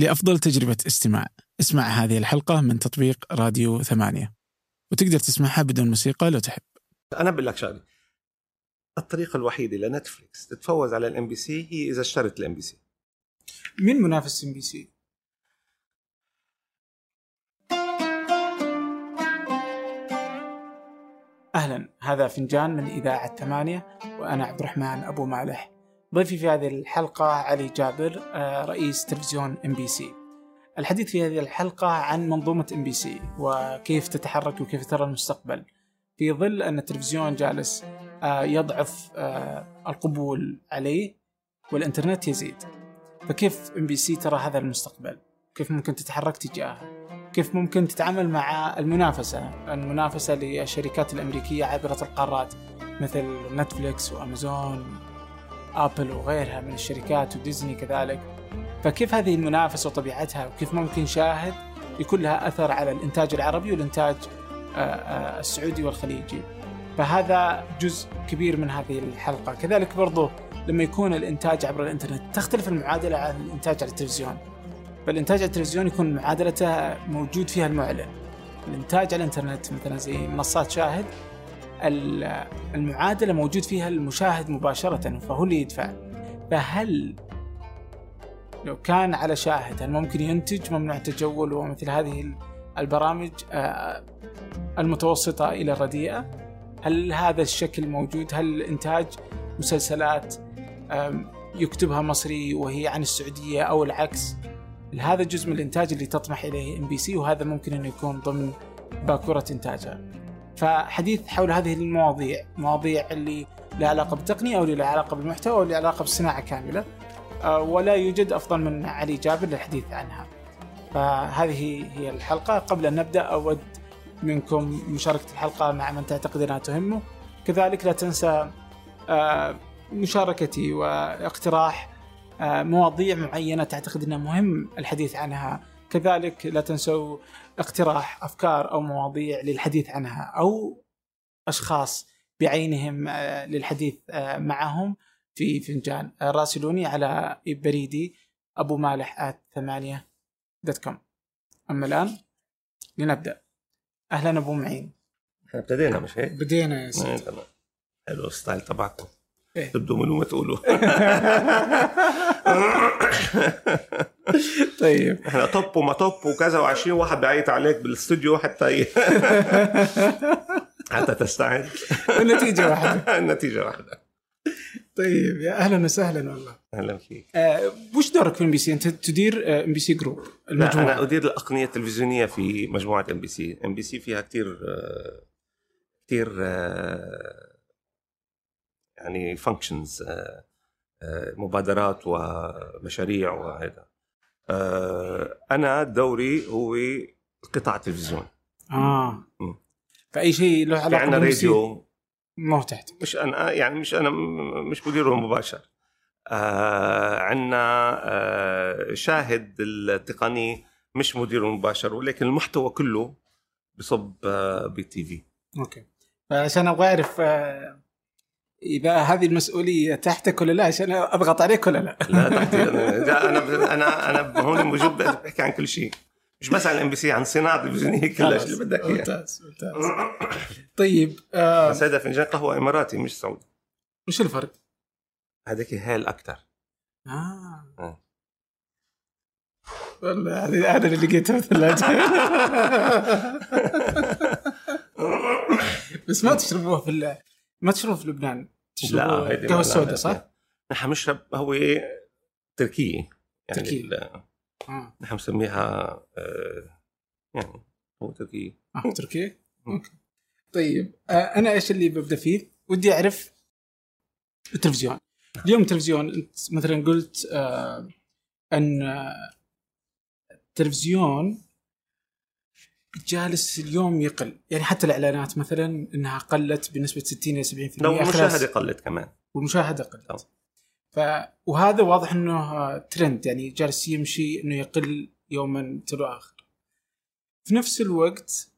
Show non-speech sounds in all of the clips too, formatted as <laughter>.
لأفضل تجربة استماع. اسمع هذه الحلقة من تطبيق راديو ثمانية. وتقدر تسمعها بدون موسيقى لو تحب. أنا بقول لك شغلة. الطريقة الوحيدة لنتفليكس تتفوز على الام بي سي هي إذا اشترت الام بي سي مين منافس ام بي سي؟ أهلا. هذا فنجان من إذاعة ثمانية وأنا عبد الرحمن أبو مالح. ضيفي في هذه الحلقة علي جابر آه، رئيس تلفزيون إم بي سي. الحديث في هذه الحلقة عن منظومة إم بي سي وكيف تتحرك وكيف ترى المستقبل. في ظل أن التلفزيون جالس آه، يضعف آه، القبول عليه والإنترنت يزيد فكيف إم بي سي ترى هذا المستقبل؟ كيف ممكن تتحرك تجاهه؟ كيف ممكن تتعامل مع المنافسة؟ المنافسة للشركات الأمريكية عابرة القارات مثل نتفليكس وأمازون أبل وغيرها من الشركات وديزني كذلك. فكيف هذه المنافسة وطبيعتها؟ وكيف ممكن شاهد يكون لها أثر على الإنتاج العربي والإنتاج آه، آه، السعودي والخليجي؟ فهذا جزء كبير من هذه الحلقة. كذلك برضو لما يكون الإنتاج عبر الإنترنت تختلف المعادلة عن الإنتاج على التلفزيون. فالإنتاج على التلفزيون يكون معادلته موجود فيها المعلن. الإنتاج على الإنترنت مثلا زي منصات شاهد ال- المعادلة موجود فيها المشاهد مباشرة فهو اللي يدفع. فهل لو كان على شاهد هل ممكن ينتج ممنوع التجول ومثل هذه ال- البرامج آه، المتوسطة إلى الرديئة هل هذا الشكل موجود؟ هل الإنتاج مسلسلات يكتبها مصري وهي عن السعودية أو العكس؟ هذا جزء من الإنتاج اللي تطمح إليه إم بي سي وهذا ممكن أنه يكون ضمن باكورة إنتاجها. فحديث حول هذه المواضيع مواضيع اللي لها علاقة بالتقنية أو اللي لها علاقة بالمحتوى أو اللي لها علاقة بالصناعة كاملة آه، ولا يوجد أفضل من علي جابر للحديث عنها. فهذه هي الحلقة. قبل أن نبدأ أود منكم مشاركة الحلقة مع من تعتقد أنها تهمه. كذلك لا تنسى آه، مشاركتي واقتراح آه، مواضيع معينة تعتقد أنها مهم الحديث عنها. كذلك لا تنسوا اقتراح أفكار أو مواضيع للحديث عنها أو أشخاص بعينهم آه، للحديث آه، معهم في فنجان. آه، راسلوني على بريدي أبو مالح ثمانية dot com. أما الآن لنبدأ. أهلا أبو معين. إحنا ابتدينا مش هيك؟ بدينا يا سيدي. حلو ال style تبعكم. إيه. تبدوا منو ما تقولوا طيب. إحنا طب وما طب وكذا و20 واحد بيعيط عليك بالاستوديو حتى ي- <laughs> حتى تستعد. النتيجة واحدة. النتيجة واحدة. طيب يا أهلا وسهلا والله. أهلا فيك. آه، وش دورك في إم بي سي؟ أنت تدير إم بي سي group لا أنا أدير الأقنية التلفزيونية في مجموعة إم بي سي. إم بي سي فيها كثير كثير يعني functions مبادرات ومشاريع وهذا. آه، أنا دوري هو قطاع التلفزيون. آه. فأي شيء له علاقة عند ام بي سي راديو ما هو تحت مش أنا يعني مش أنا مش مديره مباشر. آه عندنا آه شاهد التقني مش مديره مباشر ولكن المحتوى كله بصب آه بال TV. okay. فعشان أبغى أعرف آه، اذا هذه المسؤولية تحتك ولا لا؟ عشان أضغط عليك ولا لا؟ لا <laughs> تحتي أنا أنا أنا أنا هون موجود بحكي عن كل شيء. مش بس عن الإم بي سي عن الصناعه التلفزيونية كلها خلاص. اللي بدك إياه. ممتاز ممتاز. طيب آه، بس هذا فنجان قهوة إماراتي مش سعودي. وش الفرق؟ هذاك هال أكثر آه. آه. والله هذه هذا اللي لقيته في الثلاجة. <laughs> بس ما تشربوه في ما تشربوه في لبنان هيدي قهوة لا، سوداء لا، صح؟ لا. نحن بنشرب هو تركيه يعني تركية. ال- آه نحن بنسميها آه، يعني هو تركي آه، تركيا؟ مم. أوكي طيب آه أنا إيش اللي ببدأ فيه؟ ودي أعرف التلفزيون اليوم التلفزيون أنت مثلا قلت آه أن آه، التلفزيون جالس اليوم يقل. يعني حتى الإعلانات مثلا إنها قلت بنسبة 60 إلى 70% لو المشاهدة قلت كمان. والمشاهدة قلت. طبعا. ف وهذا واضح إنه ترند. يعني جالس يمشي إنه يقل يوما تلو آخر. في نفس الوقت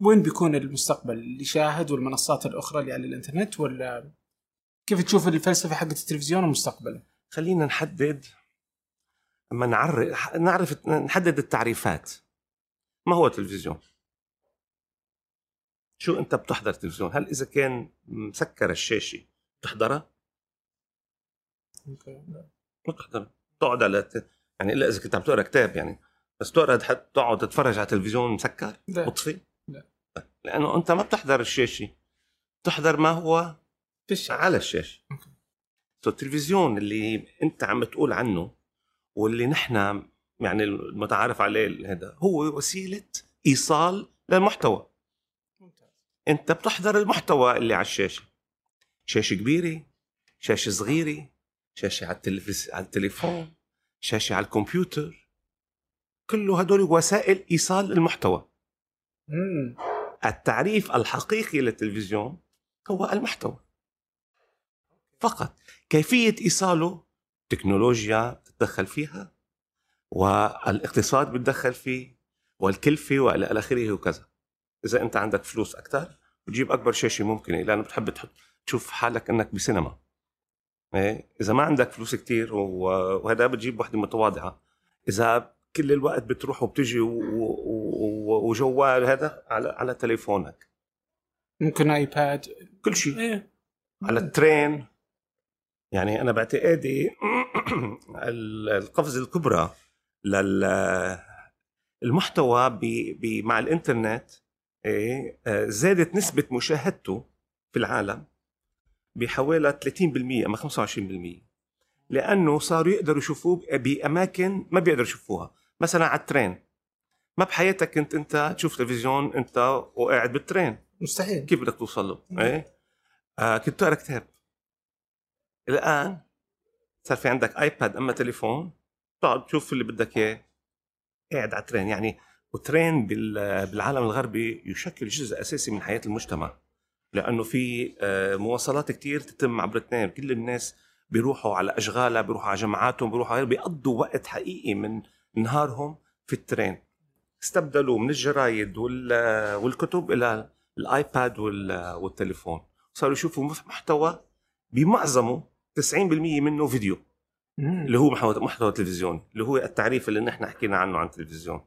وين بيكون المستقبل؟ اللي شاهد والمنصات الأخرى اللي على الإنترنت ولا كيف تشوف الفلسفة حقت التلفزيون ومستقبله؟ خلينا نحدد أما نعرف نعرف نحدد التعريفات. ما هو تلفزيون شو أنت بتحضر تلفزيون هل إذا كان مسكر الشاشة بتحضرها ما بتحضرها تقعد على يعني إلا إذا كنت عم تقرأ كتاب يعني. بس تقعد تقعد تتفرج على تلفزيون مسكر؟ لا. مطفي؟ لا. لأنه أنت ما بتحضر الشاشة. بتحضر ما هو فيش على الشاشة. سو التلفزيون اللي أنت عم تقول عنه واللي نحن يعني المتعارف عليه هذا هو وسيلة إيصال للمحتوى. ممتاز. أنت بتحضر المحتوى اللي على الشاشة. شاشة كبيرة شاشة صغيرة شاشة على التلفز... على التليفون شاشة على الكمبيوتر. كله هدول وسائل إيصال المحتوى. مم. التعريف الحقيقي للتلفزيون هو المحتوى. فقط كيفية إيصاله تكنولوجيا بتتدخل فيها والاقتصاد بتدخل فيه والكلفة وإلى آخره وكذا. إذا أنت عندك فلوس أكثر بتجيب أكبر شاشة ممكنة لأنه بتحب تحط تشوف حالك أنك بسينما. إيه؟ إذا ما عندك فلوس كتير و- وهذا بتجيب وحدة متواضعة. إذا كل الوقت بتروح وبتجي وجوال هذا على على تليفونك. ممكن آيباد. كل شيء. إيه. على الترين. يعني أنا باعتقادي <clears throat> ال- القفزة الكبرى لل المحتوى ب... ب... مع الإنترنت إيه آه، زادت نسبة مشاهدته في العالم بحوالي 30% أما 25% لأنه صاروا يقدروا يشوفوه بأماكن ما بيقدروا يشوفوها. مثلا على ال train. ما بحياتك كنت أنت تشوف تلفزيون أنت وقاعد بال train. مستحيل. كيف بدك توصل له؟ إيه؟ آه كنت تقرأ كتاب. الان صار في عندك iPad أما تليفون تقعد تشوف اللي بدك إياه. قاعد على train يعني و train بال- بالعالم الغربي يشكل جزء أساسي من حياة المجتمع لأنه في آه، مواصلات كتير تتم عبر ال train كل الناس بيروحوا على أشغالها بيروحوا على جامعاتهم بيروحوا على بيقضوا وقت حقيقي من نهارهم في ال train. استبدلوا من الجرايد وال- والكتب إلى ال iPad وال- والتليفون. صاروا يشوفوا محتوى بمعظمه 90% منه فيديو. مم. اللي هو محتوى محتوى تلفزيوني اللي هو التعريف اللي نحن حكينا عنه عن التلفزيون.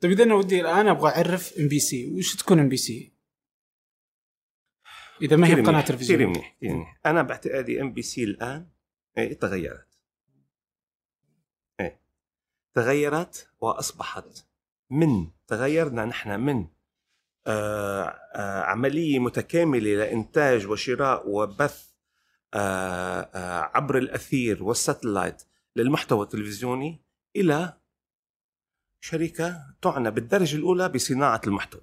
طيب إذا أنا ودي الآن أبغى أعرف ام بي سي وش تكون ام بي سي؟ إذا ما هي قناة منيح، كثير تلفزيون منيح كثير منيح. أنا باعتقادي ام بي سي الآن إيه تغيرت. إيه تغيرت وأصبحت من تغيرنا نحن من آه آه عملية متكاملة لإنتاج وشراء وبث عبر الأثير والساتلايت للمحتوى التلفزيوني إلى شركة تعنى بالدرجة الأولى بصناعة المحتوى.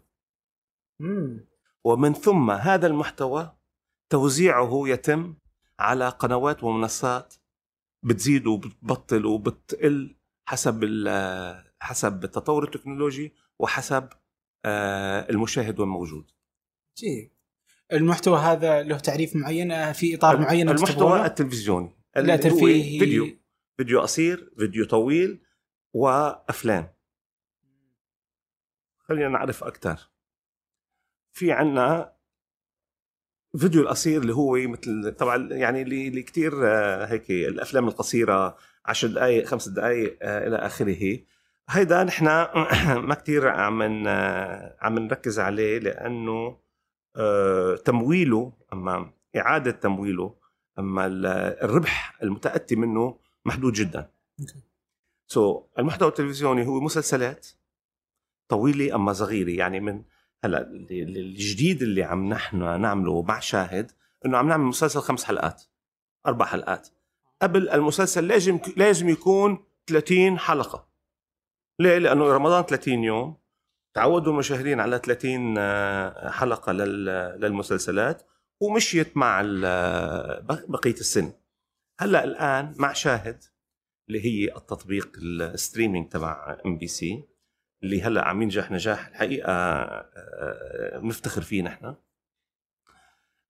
مم. ومن ثم هذا المحتوى توزيعه يتم على قنوات ومنصات بتزيد وبتبطل وبتقل حسب ال- حسب التطور التكنولوجي وحسب آه، المشاهد والموجود. جيد. المحتوى هذا له تعريف معين آه، في إطار معين المحتوى؟ التلفزيوني لا ترفيهي فيديو. فيديو قصير فيديو طويل وأفلام. خلينا نعرف أكثر في عنا فيديو القصير اللي هو مثل طبعا يعني اللي كثير هيك الأفلام القصيرة 10 دقائق خمس دقائق آه، إلى آخره. هيدا نحن <coughs> ما كثير عم آه، عم نركز عليه لأنه آه، تمويله أما إعادة تمويله أما ال- الربح المتأتي منه محدود جدا. سو so, المحتوى التلفزيوني هو مسلسلات طويلة أما صغيرة. يعني من هلأ ال- ال- الجديد اللي عم نحن نعمله مع شاهد إنه عم نعمل مسلسل خمس حلقات أربع حلقات. قبل المسلسل لازم لازم يكون 30 حلقة. ليه؟ لأنه رمضان 30 يوم. تعودوا المشاهدين على 30 آه، حلقة لل- للمسلسلات ومشيت مع ال- بقية السنة هلأ الآن مع شاهد اللي هي التطبيق ال streaming تبع ام بي سي اللي هلأ عم ينجح نجاح الحقيقة آه، بنفتخر فيه نحن.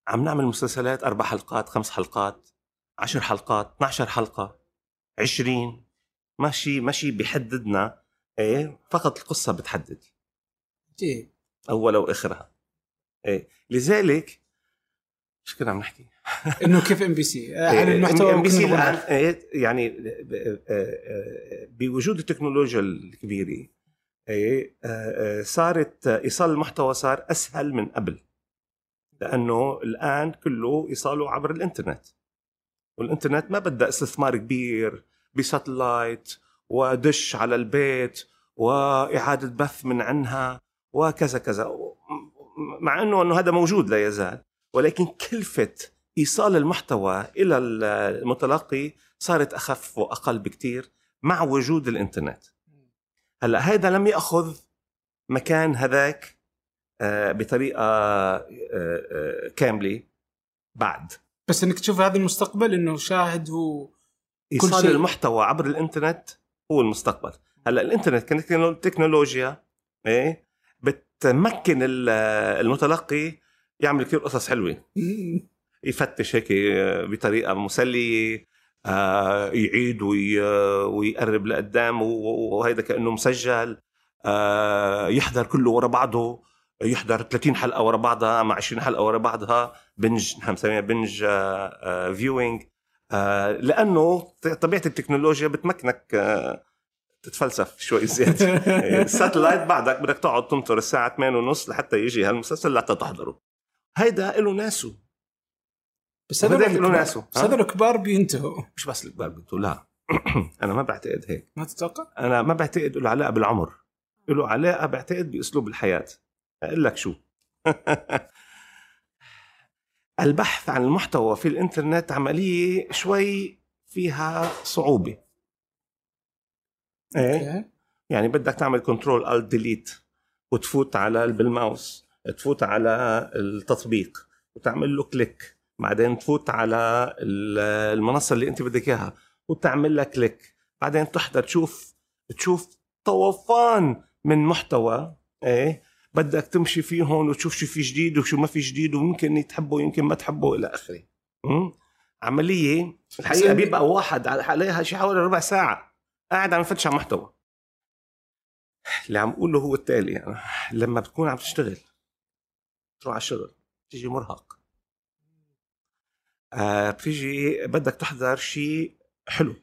عم نعمل مسلسلات أربع حلقات خمس حلقات عشر حلقات 12 حلقة 20 ماشي ماشي بيحددنا إيه فقط القصة بتحدد. جيد اولها واخرها إيه. لذلك إيش كنا عم نحكي؟ إنه كيف إم بي سي؟ <laughs> عن المحتوى إم بي سي الآن. إيه، يعني آه، آه، بوجود التكنولوجيا الكبيرة إيه، آه، آه، صارت إيصال المحتوى صار أسهل من قبل لأنه الآن كله إيصاله عبر الإنترنت. والإنترنت ما بدها استثمار كبير بساتلايت ودش على البيت وإعادة بث من عنها. وكذا كذا. مع إنه إنه هذا موجود لا يزال ولكن كلفة إيصال المحتوى إلى المتلقي صارت أخف وأقل بكثير مع وجود الإنترنت. هلأ هذا لم يأخذ مكان هذاك آه، بطريقة آه، آه، كاملة بعد. بس إنك تشوف هذا المستقبل إنه شاهد هو إيصال شيء. المحتوى عبر الإنترنت هو المستقبل. هلأ الإنترنت كتكنولوجيا إيه بتمكن ال- المتلقي يعمل كثير قصص حلوة. <laughs> يفتش هيك بطريقة مسلية آه، يعيد وي- ويقرب لقدام وهيدا كأنه مسجل. آه، يحضر كله ورا بعضه يحضر 30 حلقة ورا بعضها مع 20 حلقة ورا بعضها binge نحن بنسميها binge viewing لأنه طبيعة التكنولوجيا بتمكنك آه، تتفلسف شوي زياده <laughs> ال satellite بعدك بدك تقعد تنطر الساعة 8 ونص لحتى يجي هالمسلسل لحتى تحضره هيدا له ناسه بس هذول الكبار- ناسه بس هذول الكبار بينتهوا. مش بس الكبار بنتو لا. <clears throat> أنا ما بعتقد هيك. ما تتوقع؟ أنا ما بعتقد له علاقه بالعمر. له علاقه بعتقد بأسلوب الحياة. أقول لك شو. <laughs> البحث عن المحتوى في الإنترنت عملية شوي فيها صعوبة. إيه؟ okay يعني بدك تعمل control alt delete وتفوت على بالماوس تفوت على التطبيق وتعمل له click بعدين تفوت على ال- المنصة اللي أنت بدك إياها وتعمل لها كليك بعدين تحضر تشوف تشوف طوفان من محتوى إيه؟ بدك تمشي فيهم وتشوف شو في جديد وشو ما في جديد ويمكن تحبه يمكن ما تحبه إلى آخره؟ عملية الحقيقة بيبقى واحد عليها شي حوالي ربع ساعة. قاعد عم يفتش على محتوى اللي عم اقوله هو التالي يعني لما بتكون عم تشتغل تروح على الشغل تيجي مرهق. آه بتيجي بدك تحضر شيء حلو؟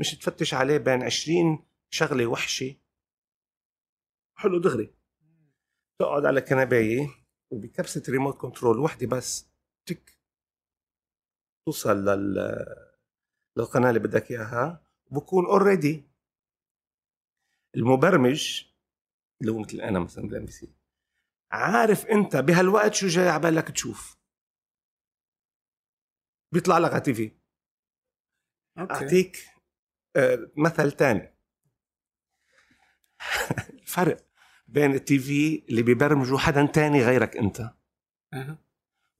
مش تفتش عليه بين 20 شغلة وحشة. حلو دغري. تقعد على كنباية وبكبسة remote control وحدة بس تك توصل لل للقناه اللي بدك إياها بكون already المبرمج اللي هو مثل أنا مثلا بالام بي سي عارف أنت بهالوقت شو جاي على بالك تشوف؟ بيطلع لك على TV. أعطيك آه، مثل تاني. <laughs> الفرق بين ال TV اللي بيبرمجه حدا تاني غيرك أنت.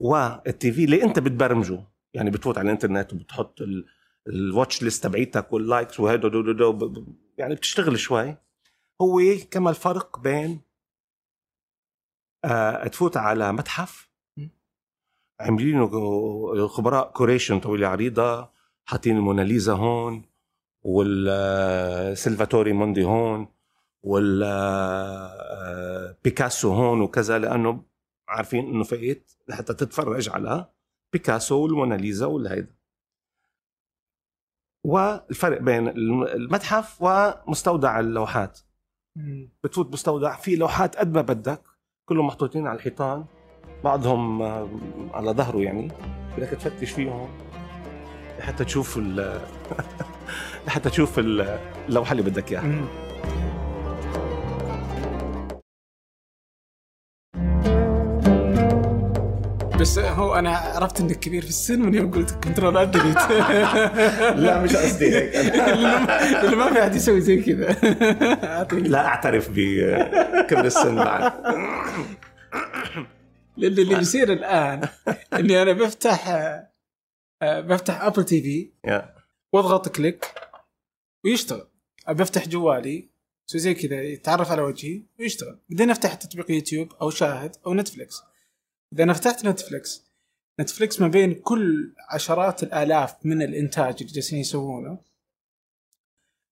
وال TV اللي أنت بتبرمجه. يعني بتفوت على الإنترنت وبتحط ال- ال watch list تبعيتك وال likes وهيدا دو دو دو يعني بتشتغل شوي هو كما الفرق بين آه تفوت على متحف. عاملينه الخبراء curation طويلة عريضة حاطين الموناليزا هون والسلفاتور موندي هون والبيكاسو هون وكذا لأنه عارفين إنه فايت لحتى تتفرج على بيكاسو والموناليزا والهيدا والفرق بين الم- المتحف ومستودع اللوحات. بتفوت مستودع في لوحات قد ما بدك كلهم محطوطين على الحيطان بعضهم آه، على ظهره يعني. بدك تفتش فيهم. لحتى تشوف ال <laughs> لحتى تشوف ال- اللوحة اللي بدك إياها. بس هو أنا عرفت إنك كبير في السن من يوم قلت control delete <laughs> لا مش قصدي هيك. <laughs> اللي ما في أحد يسوي زي كذا. لا أعترف بكبر السن بعد. لأن اللي بيصير الآن إني أنا بفتح آه، بفتح Apple TV. واضغط click ويشتغل. بفتح جوالي زي كذا يتعرف على وجهي ويشتغل. بعدين أفتح تطبيق يوتيوب أو شاهد أو نتفلكس إذا أنا فتحت نتفلكس نتفلكس ما بين كل عشرات الآلاف من الإنتاج اللي جالسين يسوونه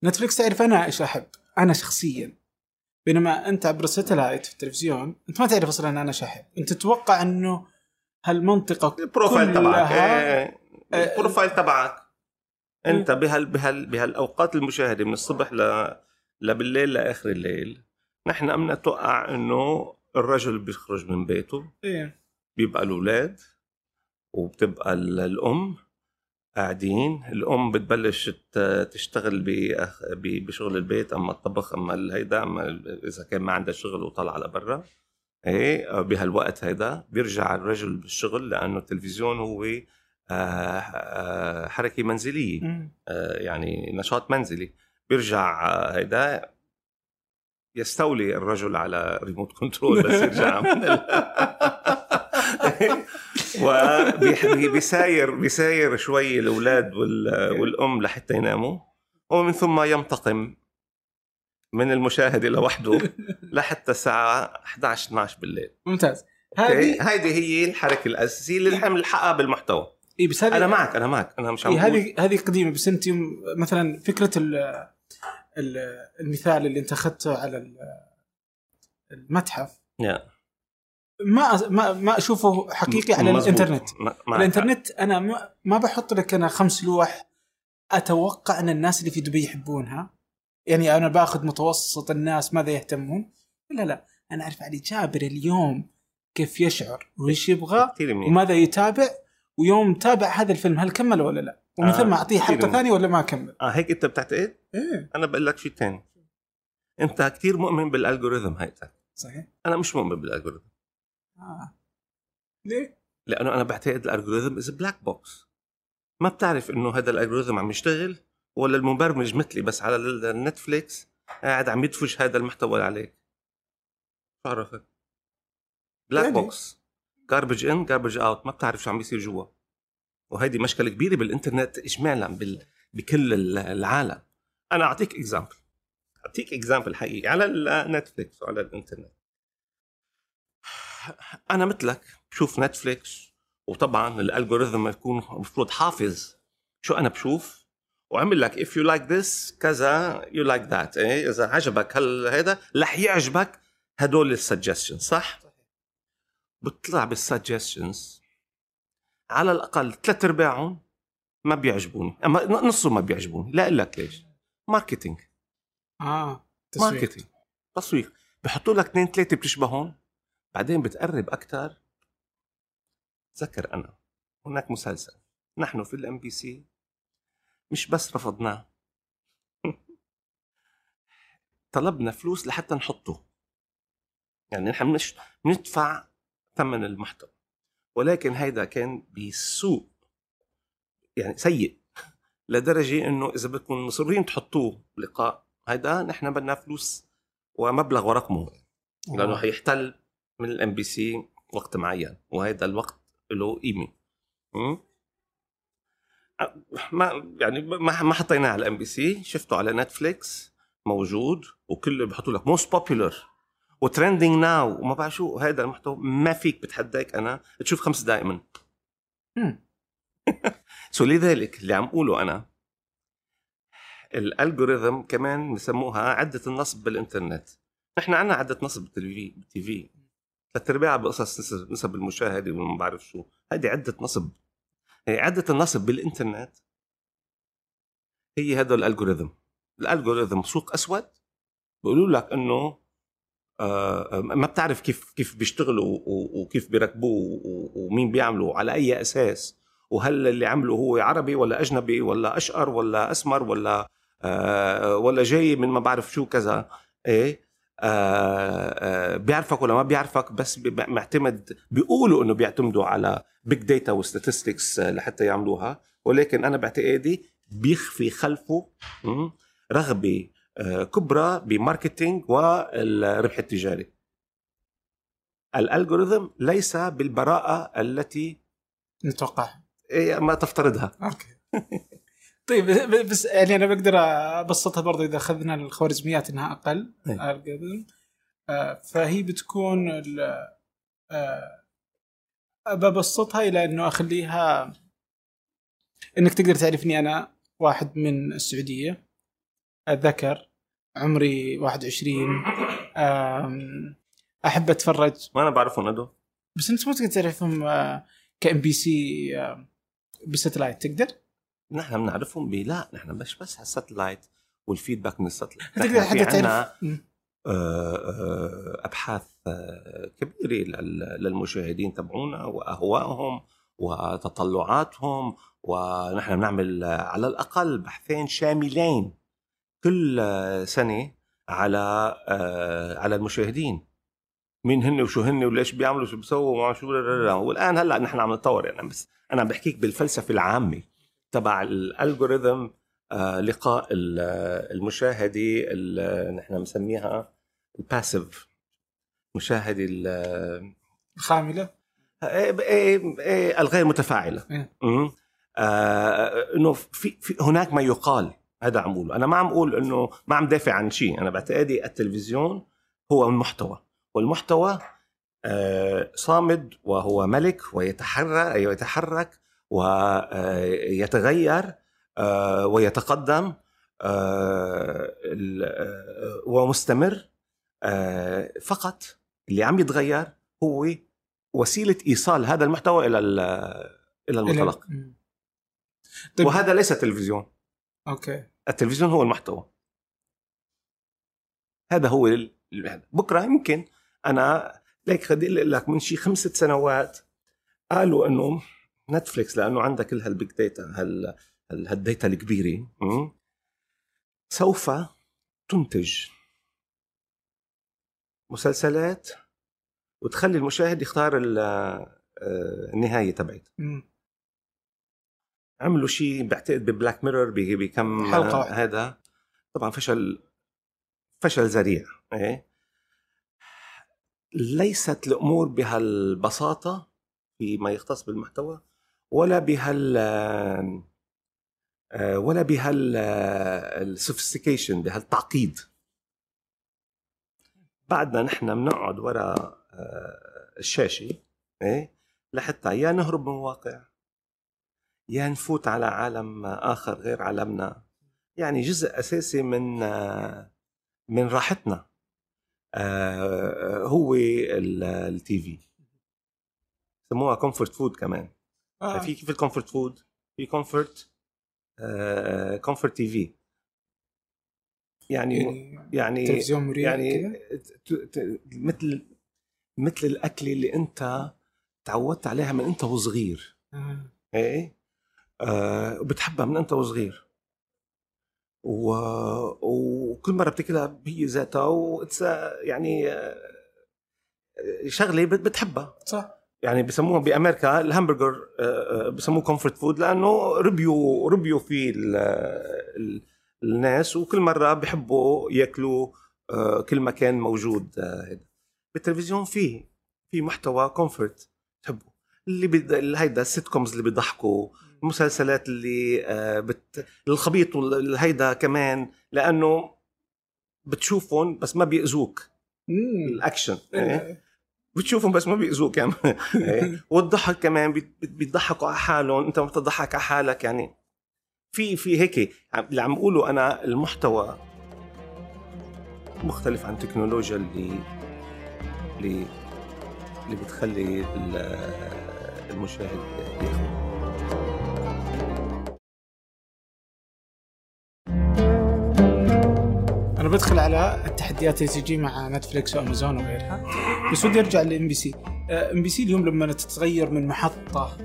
نتفلكس تعرف أنا إيش أحب؟ أنا شخصيا. بينما أنت عبر ال satellite في التلفزيون أنت ما تعرف أصلا أنا إيش أحب. أنت تتوقع إنه هالمنطقة ال profile تبعك كلها- إيه، ال profile تبعك. أنت بهال بهال بهالأوقات المشاهدة من الصبح ل لبالليل لآخر الليل نحن أمنا نتوقع إنه الرجل بيخرج من بيته. إيه. بيبقى الأولاد وبتبقى ال- الأم قاعدين الأم بتبلش تشتغل بشغل البيت أما الطبخ أما الهيدا أما ال- إذا كان ما عندها شغل وطلع لبرا إيه بهالوقت هيدا بيرجع الرجل بالشغل لأنه التلفزيون هو آه، آه، حركة منزلية. آه، يعني نشاط منزلي بيرجع هيدا يستولي الرجل على ريموت كنترول بس يرجع <laughs> من. <laughs> وبيساير بيساير شوي الأولاد وال... والأم لحتى يناموا. ومن ثم ينتقم من المشاهده لوحده <laughs> لحتى الساعة 11 12 بالليل. ممتاز. هذه هذه هي الحركة الأساسية اللي نحن بنلحقها بالمحتوى. إي بس هذه أنا معك أنا معك. أنا مش عم إيه هذه هذه قديمة بس أنت مثلا فكرة ال ال المثال اللي أنت أخذته على ال- المتحف. يا. ما ما ما أشوفه حقيقي على مزبوط. الإنترنت. ما-. الإنترنت أنا ما, ما بحط لك أنا خمس لوح أتوقع أن الناس اللي في دبي يحبونها. يعني أنا باخذ متوسط الناس ماذا يهتمون. لا لا أنا أعرف علي جابر اليوم كيف يشعر وإيش يبغى وماذا يتابع. ويوم تابع هذا الفيلم هل كمل ولا لا؟ ومن آه، ثم أعطيه كثير حلقه. ثانية ولا ما كمل؟ آه هيك أنت بتعتقد؟ إيه؟ أنا بقول لك شيء ثاني أنت كثير مؤمن بال algorithm هيك صحيح. أنا مش مؤمن بالالجوريثم آه. ليه؟ لأنه أنا بعتقد ال algorithm is black box ما بتعرف إنه هذا ال algorithm عم يشتغل ولا المبرمج مثلي بس على ال- النتفليكس قاعد عم يدفش هذا المحتوى عليك شو عرفك؟ black يعني. box garbage in garbage out ما بتعرف شو عم بيصير جوا وهيدي مشكلة كبيرة بالإنترنت اجمالا بال... بكل ال- العالم أنا أعطيك example أعطيك example حقيقي على النتفليكس وعلى الإنترنت أنا مثلك بشوف نتفليكس وطبعا ال algorithm يكون المفروض حافظ شو أنا بشوف؟ وعمل لك if you like this كذا you like that. إيه؟ إذا عجبك هال هذا رح يعجبك هدول ال suggestions صح؟ بطلع بال suggestions على الأقل ثلاث أرباعهم ما بيعجبوني. أما نصه ما بيعجبوني. لا أقول لك ليش؟ ماركتينج آه تسويق. ماركتينج تسويق. بحطوا لك اثنين ثلاثة بتشبهون بعدين بتقرب أكثر تذكر أنا هناك مسلسل نحن في الام بي سي مش بس رفضناه. <laughs> طلبنا فلوس لحتى نحطه. يعني نحن مش ندفع ثمن المحتوى. ولكن هيدا كان بسوء يعني سيء <laughs> لدرجة إنه إذا بدكم مصرين تحطوه لقاء هيدا نحن بدنا فلوس ومبلغ ورقمه. لأنه آه. حيحتل من الام بي سي وقت معين وهذا الوقت له قيمة. ما يعني ما ما حطيناه على الام بي سي شفته على نتفليكس موجود وكله بحطوا لك. most popular و trending now وما بعرف شو هذا المحتوى ما فيك بتحداك أنا. تشوف خمس دقائق منه. مم. so <laughs> لذلك اللي عم اقوله أنا الالجوريثم كمان بسموها عدة النصب بالإنترنت. نحن عنا عدة نصب بالتي في ثلاث ارباعها بقصص نسب, المشاهده وما بعرف شو. هذه عدة نصب. هي عدة النصب بالإنترنت هي هذا الالجوريثم الالجوريثم سوق أسود. بيقولوا لك إنه آه، ما بتعرف كيف كيف بيشتغلوا وكيف بيركبوه ومين بيعملوا على أي أساس؟ وهل اللي عمله هو عربي ولا أجنبي ولا أشقر ولا أسمر ولا آه ولا جاي من ما بعرف شو كذا؟ إيه؟ بيعرفك ولا ما بيعرفك بس معتمد بيقولوا إنه بيعتمدوا على big data و statistics لحتى يعملوها. ولكن أنا باعتقادي بيخفي خلفه رغبة آه، كبرى ب marketing والربح التجاري. ال algorithm ليس بالبراءة التي نتوقع. إيه، ما تفترضها. okay. <laughs> طيب بس يعني أنا بقدر أبسطها برضه إذا أخذنا الخوارزميات إنها أقل إيه. algorithm. آه، فهي بتكون ال- آه، ببسطها إلى إنه أخليها إنك تقدر تعرفني أنا واحد من السعودية ذكر عمري 21 آم، أحب أتفرج ما أنا بعرفهم هدول بس أنت مو تقدر تعرفهم كإم بي سي ب satellite تقدر؟ نحن بنعرفهم ب لا نحن مش بس على ال satellite وال feedback من ال satellite نحن في مم. آه، آه، أبحاث آه، كبيرة لل- للمشاهدين تبعونا وأهوائهم وتطلعاتهم ونحن بنعمل على الأقل بحثين شاملين كل سنة على على المشاهدين مين هن وشو هن وليش بيعملوا شو بيسووا وما شو لا لا لا. والآن هلأ نحن عم نتطور يعني بس أنا عم بحكيك بالفلسفة العامة تبع الالجوريثم آه، لقاء آه، المشاهدي ال- نحن مسميها الباسيف مشاهدي ال- الخاملة؟ إيه- إيه- إيه، الغير متفاعلة. آه، إنه في, في هناك ما يقال هذا عم أقوله. أنا ما عم أقول إنه ما عم دافع عن شيء. أنا بعتقادي التلفزيون هو المحتوى. والمحتوى آه، صامد وهو ملك ويتحرك يتحرك ويتغير ويتقدم آه، آه، ومستمر آه، فقط اللي عم يتغير هو وسيلة إيصال هذا المحتوى إلى ال- إلى مم. طيب. وهذا ليس تلفزيون. okay. التلفزيون هو المحتوى. هذا هو ال- بكرة يمكن أنا ليك أقول لك من شي خمسة سنوات قالوا إنه نتفليكس لأنه عندها كل هال big data هال هال- هال data الكبيرة? سوف تنتج مسلسلات وتخلي المشاهد يختار آه، النهاية تبعتها. عملوا شيء بعتقد ببلاك ميرور بكم واحدة. هذا طبعا فشل فشل ذريع إيه ليست الأمور بهالبساطة فيما يختص بالمحتوى ولا بهال آه، ولا بهال السوفيستيكيشن بهالتعقيد بعدنا نحن بنقعد وراء آه، الشاشة إيه لحتى يا نهرب من الواقع يا نفوت على عالم آخر غير عالمنا. يعني جزء أساسي من آه، من راحتنا هو التي في سموها comfort food كمان. آه. في كيف ال comfort food في comfort comfort TV يعني يعني تلفزيون مريح يعني مثل مثل الأكل اللي أنت تعودت عليها من أنت وصغير. آه. إيه؟ آه وبتحبها من أنت وصغير. و... وكل مرة بتاكلها هي ذاتها و it's يعني آه، شغلة بت- بتحبها. صح. يعني بسموها بأمريكا الهامبرجر آه، آه، بسموه comfort food لأنه ربيوا ربيوا فيه ال- ال- الناس وكل مرة بيحبوا يأكلوا آه، كل ما كان موجود آه، هيدا. بالتلفزيون فيه في محتوى comfort تحبه. اللي بد... هيدا ال sitcoms اللي بيضحكوا المسلسلات اللي آه، بت... الخبيط والهيدا كمان لأنه بتشوفهم بس ما بيأذوك. الأكشن إيه؟ بتشوفهم بس ما بيأذوك يعني <laughs> إيه؟ والضحك كمان بيضحكوا على حالهم انت ما بتضحك على حالك يعني في في هيك عم- اللي عم اقوله أنا المحتوى مختلف عن التكنولوجيا اللي اللي اللي بتخلي ال- المشاهد ياخذ أنا بدخل على التحديات اللي تجي مع نتفلكس وأمازون وغيرها. بس ودي أرجع للام بي سي. إم بي سي اليوم لما تتغير من محطة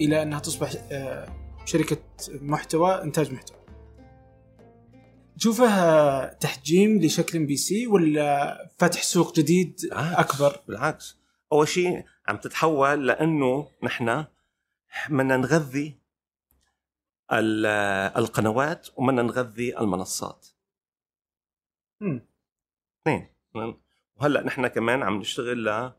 إلى أنها تصبح آه، شركة محتوى إنتاج محتوى. تشوفها تحجيم لشكل إم بي سي ولا فتح سوق جديد أكبر؟ بالعكس. أول شيء عم تتحول لأنه نحن بدنا نغذي ال- القنوات وبدنا نغذي المنصات. اثنين وهلأ نحن كمان عم نشتغل ل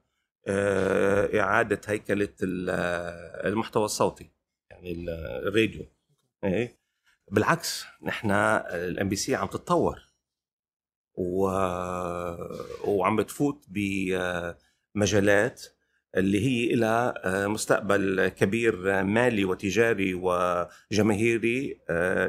آه، إعادة هيكلة آه، المحتوى الصوتي يعني ال- الراديو. إيه؟ بالعكس نحن الام بي سي عم تتطور. و... وعم بتفوت بمجالات اللي هي لها مستقبل كبير مالي وتجاري وجماهيري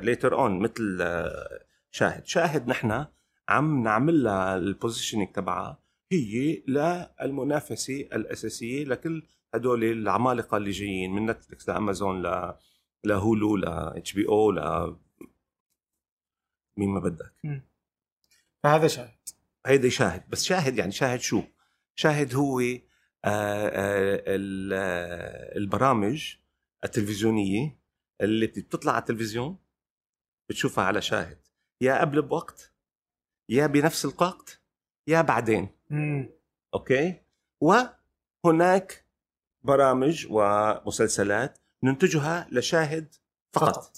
later on مثل آه، شاهد. شاهد نحن عم نعمل لها ال positioning تبعها هي للمنافسة الأساسية لكل هدول العمالقة اللي جايين من نتفلكس لامازون ل لهولو ل اتش بي أو ل مين ما بدك. فهذا شاهد. هيدا شاهد. بس شاهد يعني شاهد شو؟ شاهد هو آه، آه، ال- البرامج التلفزيونية اللي بتطلع على التلفزيون بتشوفها على شاهد. يا قبل بوقت يا بنفس الوقت يا بعدين. مم. أوكي؟ وهناك برامج ومسلسلات ننتجها لشاهد فقط, فقط.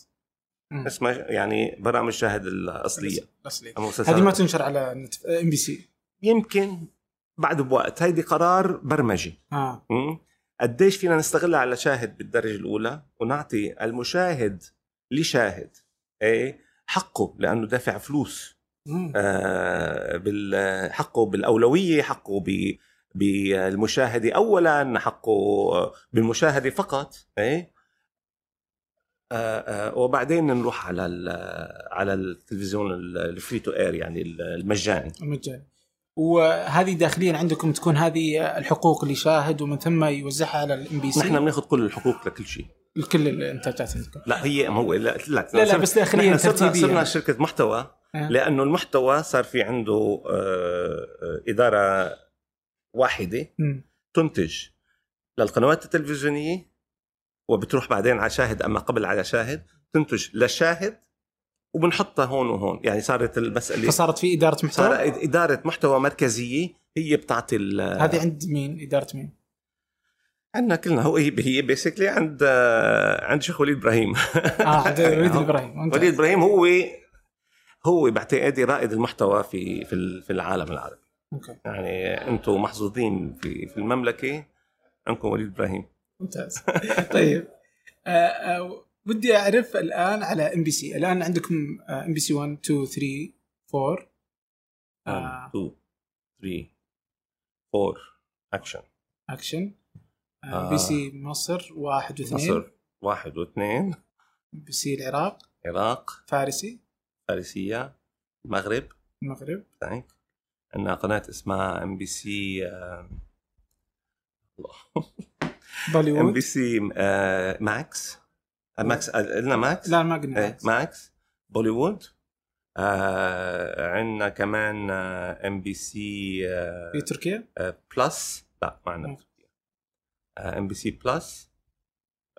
اسمها يعني برامج شاهد الأصلية. الأصلية. هذه ما تنشر على إم بي سي. يمكن بعد بوقت. هيدي قرار برمجي. آه. مم. قديش فينا نستغلها على شاهد بالدرجة الأولى ونعطي المشاهد لشاهد إيه حقه لأنه دافع فلوس. آه حقه بالأولوية حقه بالمشاهدة. اولا حقه بالمشاهدة فقط إيه؟ آه آه وبعدين نروح على ال- على التلفزيون ال free to air يعني المجاني. مجاني وهذه داخليا عندكم تكون هذه الحقوق اللي شاهد ومن ثم يوزعها على الام بي سي نحن بناخذ كل الحقوق لكل شيء. لكل الانتاجات عندكم لا هي ما هو لا لك لا لا بس داخليا نحن ترتيبيا. صرنا شركة محتوى. لأنه المحتوى صار في عنده آه، آه، إدارة واحدة. تنتج للقنوات التلفزيونية وبتروح بعدين على شاهد أما قبل على شاهد تنتج للشاهد وبنحطها هون وهون. يعني صارت المساله فصارت في إدارة صار محتوى إدارة محتوى مركزية هي بتعطي هذه عند مين؟ إدارة مين؟ عندنا كلنا. هو هي هي basically عند آه، عند شيخ وليد إبراهيم. آه عند <laughs> وليد إبراهيم. وليد إبراهيم هو هو باعتقادي رائد المحتوى في في في العالم العربي. okay. يعني أنتم محظوظين في في المملكة. عندكم وليد إبراهيم. ممتاز. طيب. آه آه ودي أعرف الآن على إم بي سي. الآن عندكم إم بي سي 1 2 3 4 آه. 2 3 4 action. action. آه. آه. بي سي مصر واحد واثنين. مصر واحد واثنين. بي سي العراق. العراق. فارسي. فارسية المغرب المغرب ثانك عندنا قناة اسمها ام بي سي ام بوليوود. بي سي ماكس. آه، ماكس قلنا ماكس؟ لا ما قلنا إيه ماكس. ماكس. بوليوود. آه عندنا كمان ام بي سي في تركيا؟ بلس. لا ما عندنا مم. ام بي سي بلس.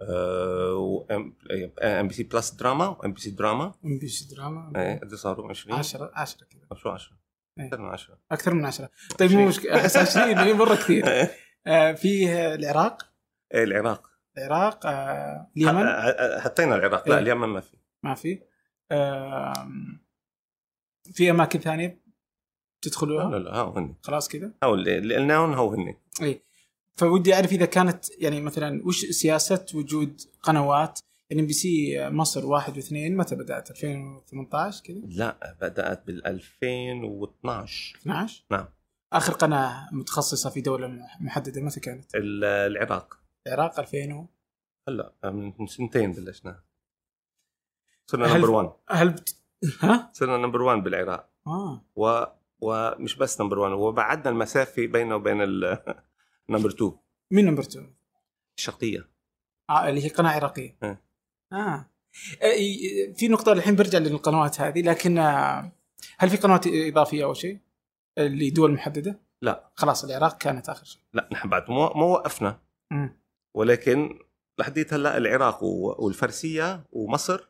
ام بي سي بلس دراما وام بي سي دراما ام بي سي دراما إيه قد صاروا 20 10 10 كذا. شو 10 إيه. أكثر من 10 أكثر من 10 طيب مو مشكلة. أحس 20 هي مرة كثير. <laughs> إيه. آه فيه العراق. العراق. العراق آه اليمن. ح- حطينا العراق. لا إيه. اليمن ما في. ما في. في أماكن ثانية تدخلوها؟ لا لا هاو هن خلاص كذا. هاو اللي اللي قلناهم هو هن اي فودي أعرف إذا كانت يعني مثلا وش سياسة وجود قنوات؟ يعني بي سي مصر واحد واثنين متى بدأت؟ 2018 كذا؟ لا بدأت بال 2012 12 نعم. آخر قناة متخصصة في دولة محددة متى كانت؟ ال- العراق. العراق 2000 و... هلا من سنتين بلشنا. صرنا هل- number 1 هل بت... ها؟ صرنا number 1 بالعراق. آه. و ومش بس number 1 وبعدنا المسافة بينه وبين ال number 2 مين number 2؟ الشرقية آه اللي هي قناة عراقية إيه. آه إيه، في نقطة الحين برجع للقنوات هذه لكن آه، هل في قنوات إضافية أو شيء؟ لدول محددة؟ لا. خلاص العراق كانت آخر شيء. لا نحن بعد ما وقفنا مم. ولكن لحديت هلأ العراق و- والفرسيه ومصر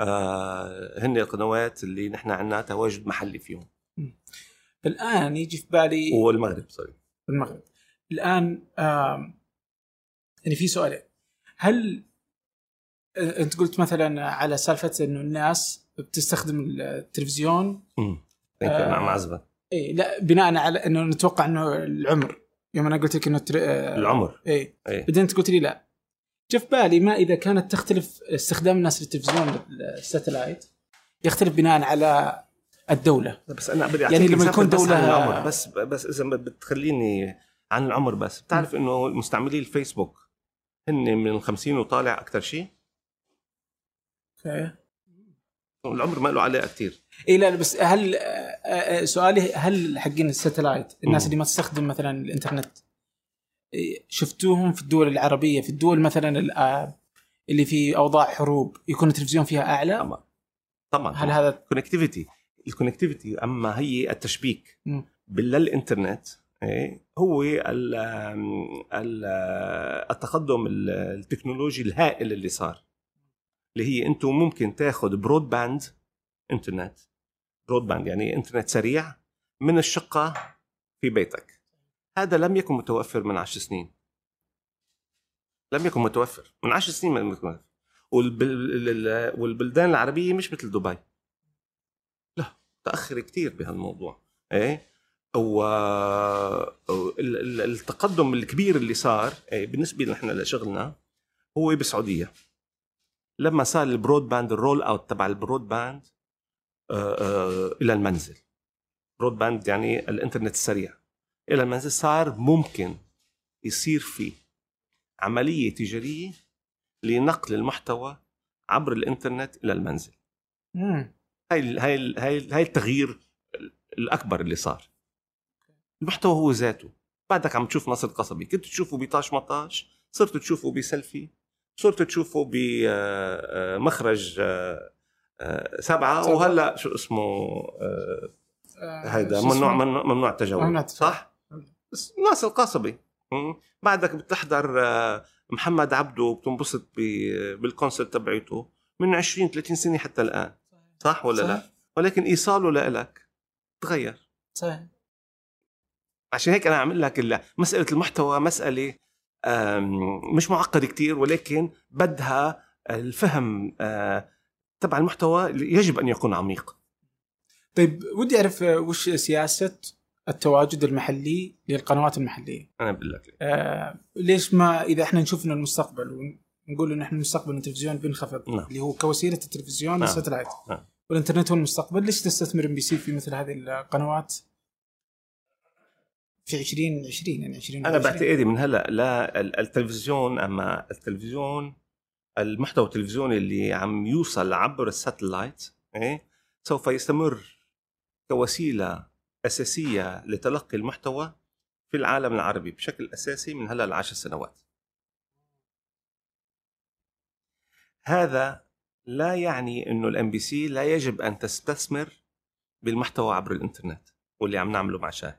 آه هن القنوات اللي نحن عندنا تواجد محلي فيهم الآن يجي في بالي والمغرب سوري المغرب. الآن آم، يعني في سؤالين. هل آه، أنت قلت مثلا على سالفة إنه الناس بتستخدم التلفزيون امم. مع معزبة. اي لا بناء على إنه نتوقع إنه العمر. يوم أنا قلت لك إنه تر... آه، العمر. اي إيه. بعدين أنت قلت لي لا. جاء في بالي ما إذا كانت تختلف استخدام الناس للتلفزيون الساتلايت يختلف بناء على الدولة. بس أنا بدي يعني لما يكون العمر. بس بس إذا بتخليني عن العمر بس. بتعرف إنه مستعملي الفيسبوك. هن من ال 50 وطالع أكثر شيء أوكي. العمر ما له علاقة كثير اي لا بس هل آه، سؤالي هل حقين ال satellite الناس مم. اللي ما تستخدم مثلا الإنترنت إيه، شفتوهم في الدول العربية في الدول مثلا آه، اللي في أوضاع حروب يكون التلفزيون فيها أعلى؟ طبعا. طبعا هل هذا connectivity ال connectivity أما هي التشبيك. بالانترنت إيه، هو ال ال التقدم ال- التكنولوجي الهائل اللي صار اللي هي أنتم ممكن تاخذ broadband انترنت broadband يعني انترنت سريع من الشقة في بيتك. هذا لم يكن متوفر من عشر سنين. لم يكن متوفر. من عشر سنين لم يكن متوفر والبل... والبلدان العربية مش مثل دبي. لا تأخر كثير بهالموضوع. إيه؟ و ال- ال- التقدم الكبير اللي صار بالنسبة نحن لشغلنا هو بالسعودية. لما صار ال broadband ال rollout تبع ال broadband آه، آه، إلى المنزل. broadband يعني الإنترنت السريع. إلى المنزل صار ممكن يصير في عملية تجارية لنقل المحتوى عبر الإنترنت إلى المنزل. هاي هاي هاي التغيير الأكبر اللي صار. المحتوى هو ذاته بعدك عم تشوف نصر القصبي كنت تشوفه بطاش مطاش صرت تشوفه بسيلفي صرت تشوفه بمخرج سبعة سبعة. وهلأ شو اسمه آه، آه، هيدا ممنوع؟ ممنوع التجول. صح؟ ناصر القصبي. بعدك بتحضر آه، محمد عبده بتنبسط بالكونسرت تبعته من 20 30 سنة حتى الآن صح ولا لا؟ صح. ولكن إيصاله لإلك تغير صحيح عشان هيك أنا عم لك ال- مسألة المحتوى مسألة مش معقدة كتير ولكن بدها الفهم آه، تبع المحتوى يجب أن يكون عميق طيب ودي أعرف آه، وش سياسة التواجد المحلي للقنوات المحلية أنا بقول لك آه ليش ما إذا إحنا نشوف إنه المستقبل ونقول إنه إحنا المستقبل التلفزيون بينخفض نعم. اللي هو كوسيلة التلفزيون نعم. ال satellite نعم. والإنترنت هو المستقبل ليش تستثمر إم بي سي في مثل هذه القنوات في 2020 يعني 20 أنا باعتقادي من هلا لا ال- التلفزيون أما التلفزيون المحتوى التلفزيوني اللي عم يوصل عبر ال satellite إيه سوف يستمر كوسيلة أساسية لتلقي المحتوى في العالم العربي بشكل أساسي من هلا لعشر سنوات. هذا لا يعني إنه الام بي سي لا يجب أن تستثمر بالمحتوى عبر الإنترنت واللي عم نعمله مع شاهد.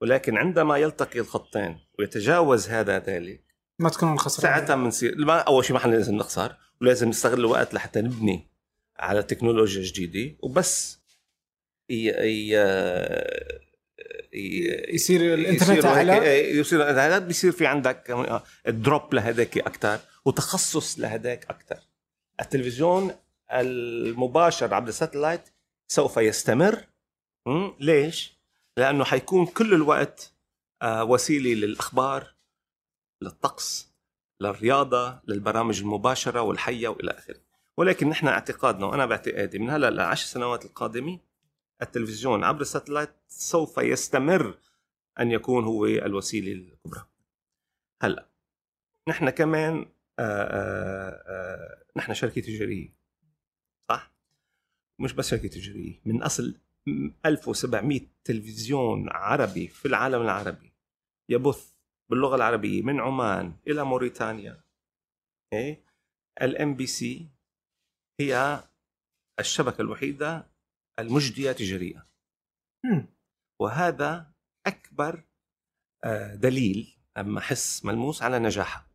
ولكن عندما يلتقي الخطين ويتجاوز هذا ذلك ما تكونون خسرانين ساعتها بنصير ما أول شيء ما لازم نخسر ولازم نستغل الوقت لحتى نبني على تكنولوجيا جديدة وبس. ي... ي... ي... يصير الإنترنت أعلى؟ إيه، يصير هذا بيصير في عندك دروب لهداك أكثر وتخصص لهداك أكثر التلفزيون المباشر عبر الساتلايت سوف يستمر؟ ليش؟ لأنه حيكون كل الوقت آه، وسيلة للأخبار للطقس للرياضة للبرامج المباشرة والحية وإلى آخره. ولكن نحن اعتقادنا وأنا باعتقادي من هلأ لعشر سنوات القادمة التلفزيون عبر الساتلايت سوف يستمر أن يكون هو الوسيلة الكبرى. هلأ نحن كمان آآ آآ نحن شركة تجارية صح؟ مش بس شركة تجارية من أصل 1700 تلفزيون عربي في العالم العربي يبث باللغة العربية من عمان إلى موريتانيا. إيه؟ الام بي سي هي الشبكة الوحيدة المجدية تجاريا مم. وهذا أكبر آه، دليل أم حسي ملموس على نجاحها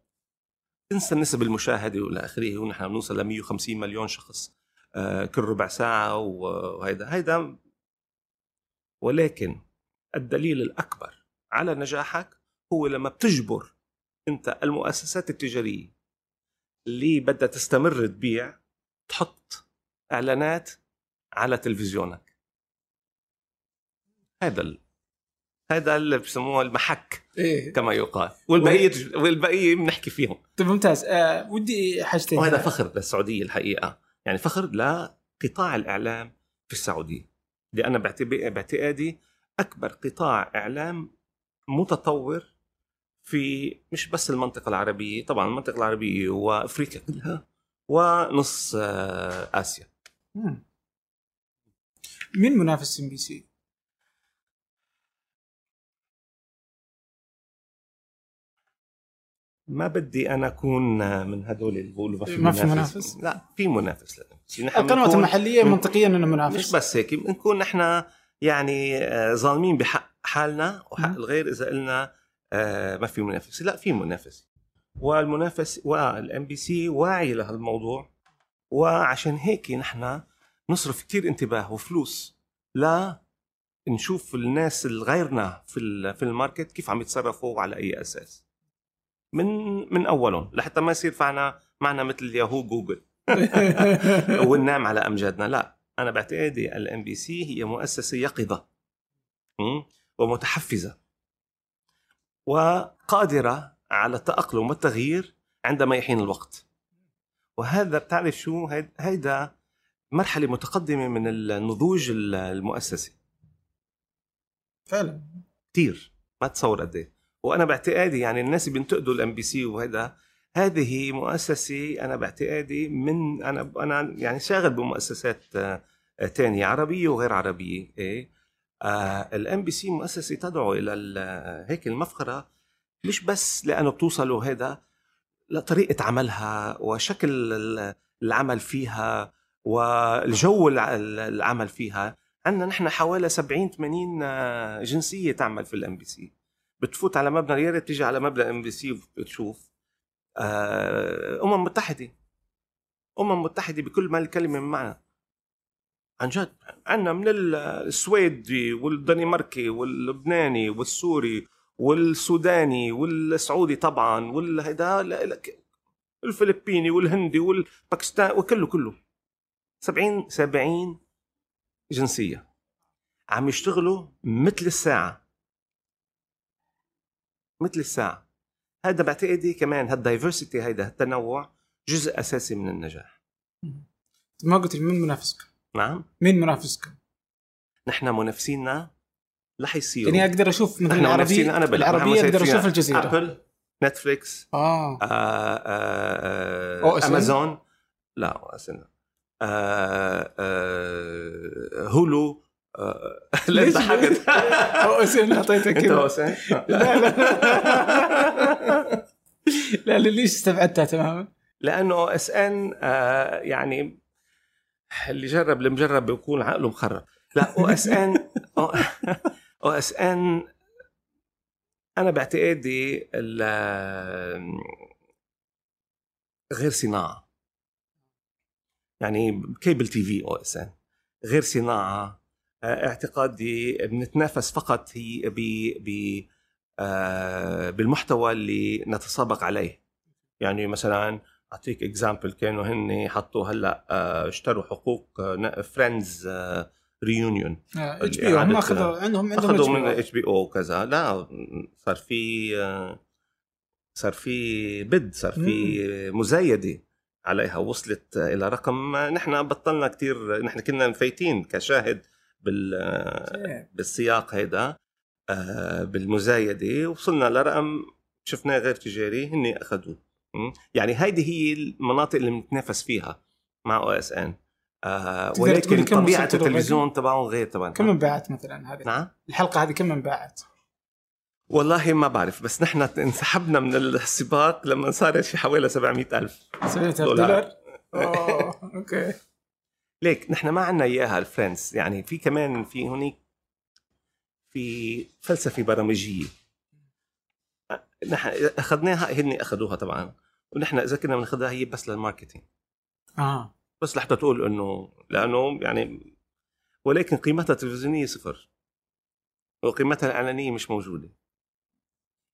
تنسى نسب المشاهدة وإلى آخره ونحن بنوصل ل 150 مليون شخص آه، كل ربع ساعة وهيدا. هيدا ولكن الدليل الأكبر على نجاحك هو لما بتجبر أنت المؤسسات التجارية اللي بدها تستمر تبيع تحط إعلانات على تلفزيونك. هذا ال... هذا اللي بسموه المحك إيه. كما يقال. والبقية والبقية بنحكي فيهم. طيب ممتاز. آه ودي حاجتين وهذا فخر للسعودية الحقيقة. يعني فخر لقطاع الإعلام في السعودية. لأن باعتب- باعتقادي أكبر قطاع إعلام متطور في مش بس المنطقة العربية طبعا المنطقة العربية وأفريقيا كلها ونص آه، آسيا مم. مين منافس ام بي سي؟ ما بدي أنا أكون من هدول اللي بيقولوا ما في ما في منافس. لا في منافس نحن القنوات المحلية من- منطقيا إنه مش منافس بس هيك بنكون نحن يعني آه، ظالمين بحق حالنا وحق. الغير إذا قلنا آه، ما في منافسة. لا في منافسة. والمنافس والام بي سي واعي لهالموضوع وعشان هيك نحن نصرف كتير انتباه وفلوس لا نشوف الناس الغيرنا في ال- في ال market كيف عم يتصرفوا وعلى أي أساس. من من أولهم لحتى ما يصير معنا معنا مثل ياهو جوجل. <laughs> وننام على أمجادنا. لا أنا باعتقادي الام بي سي هي مؤسسة يقظة ومتحفزة وقادرة على التأقلم والتغيير عندما يحين الوقت. وهذا بتعرف شو؟ هيد- هيدا مرحلة متقدمة من النضوج ال- المؤسسي. فعلا. كثير ما تصور قد إيه. وأنا باعتقادي يعني الناس اللي بينتقدوا الام بي سي وهذا هذه مؤسسه أنا باعتقادي من أنا أنا يعني شاغل بمؤسسات آه، آه، تانية عربية وغير عربية إيه؟ الام بي سي مؤسسه تدعو إلى ال- هيك المفخرة مش بس لأنه بتوصلوا هذا لا طريقه عملها وشكل ال- العمل فيها والجو الع- العمل فيها. عندنا نحن حوالي 70 80 آه، جنسية تعمل في الام بي سي بتفوت على مبنى يا ريت تيجي على مبنى الام بي سي وتشوف. آه، أمم متحدة. أمم متحدة بكل ما الكلمة من معنى. عن جد عندنا من ال- السويدي والدنماركي واللبناني والسوري والسوداني والسعودي طبعا لا- الفلبيني والهندي والباكستاني وكله كله. 70 70 جنسية عم يشتغلوا مثل الساعة. مثل الساعة. هذا باعتقادي كمان هال diversity هيدا التنوع جزء أساسي من النجاح ما قلت لي مين منافسكم؟ نعم مين منافسكم؟ نحن منافسين رح يصيروا يعني أقدر أشوف مثلا العربيه أنا العربية أقدر أشوف الجزيرة أبل نتفليكس آه آه آه آه؟ أمازون لا OSN. آه آه Hulu آه <laughs> لا ليش- ضحكت OSN اعطيتك أنت كذا حسين لا لا. لا. <laughs> لا ليش استبعدتها تماما؟ لأنه OSN يعني اللي جرب المجرب بيكون عقله مخرب. لا أو اس ان أو اس ان أنا باعتقادي ال- غير صناعة. يعني cable TV OSN غير صناعة. آه، اعتقادي بنتنافس فقط هي ب ب آه، بالمحتوى اللي نتسابق عليه. يعني مثلا أعطيك example كانوا هن حطوا هلأ آه، اشتروا حقوق Friends Reunion HBO هم إعادة- اخذوا عندهم عندهم أخذوا من HBO. HBO وكذا. لا صار في آه، صار في بد صار في مزايدة عليها. وصلت إلى رقم نحن بطلنا كتير نحن كنا مفيتين كشاهد. بال. بالسياق هيدا آه، بالمزايدة وصلنا لرقم شفناه غير تجاري هن اخذوه? يعني هيدي هي المناطق اللي بنتنافس فيها مع أو اس ان ولكن طبيعة التلفزيون تبعهم غير طبعا كم انباعت مثلا هذه؟ نعم الحلقة هذه كم انباعت؟ والله ما بعرف بس نحن انسحبنا من السباق لما صارت في حوالي 700 ألف 700 دولار. دولار؟ أوه okay ليك نحن ما عنا إياها ال Friends يعني في كمان في هنيك في فلسفة برامجية نحن أخذناها هن أخذوها طبعا ونحن إذا كنا بناخذها هي بس لل marketing. آه. بس لحتى تقول إنه لأنه يعني ولكن قيمتها التلفزيونية صفر وقيمتها الإعلانية مش موجودة.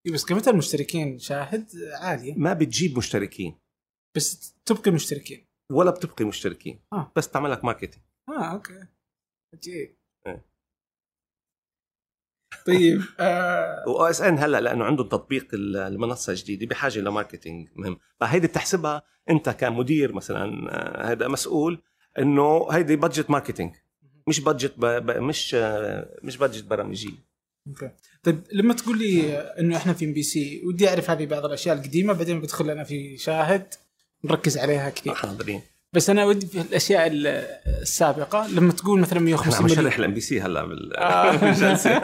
إيه، بس قيمتها المشتركين شاهد عالية. ما بتجيب مشتركين. بس تبقي مشتركين. ولا بتبقي مشتركين آه. بس تعمل لك marketing آه okay. عجيب. إيه. طيب <laughs> آه. و OSN هلأ لأنه عندهم تطبيق ال- المنصة الجديدة بحاجة ل marketing مهم. فهيدي بتحسبها أنت كمدير مثلا آه، هذا مسؤول إنه هيدي budget marketing مش budget ب... ب... مش آه، مش budget برامجية. okay. طيب لما تقول لي إنه إحنا في MBC ودي أعرف هذه بعض الأشياء القديمة بعدين بدخل أنا في شاهد. نركز عليها كثير حاضرين بس أنا ودي في الأشياء ال- السابقة لما تقول مثلا إحنا 150 عم مليون نشرح ال MBC هلا بال-. <laughs> <laughs> بالجلسه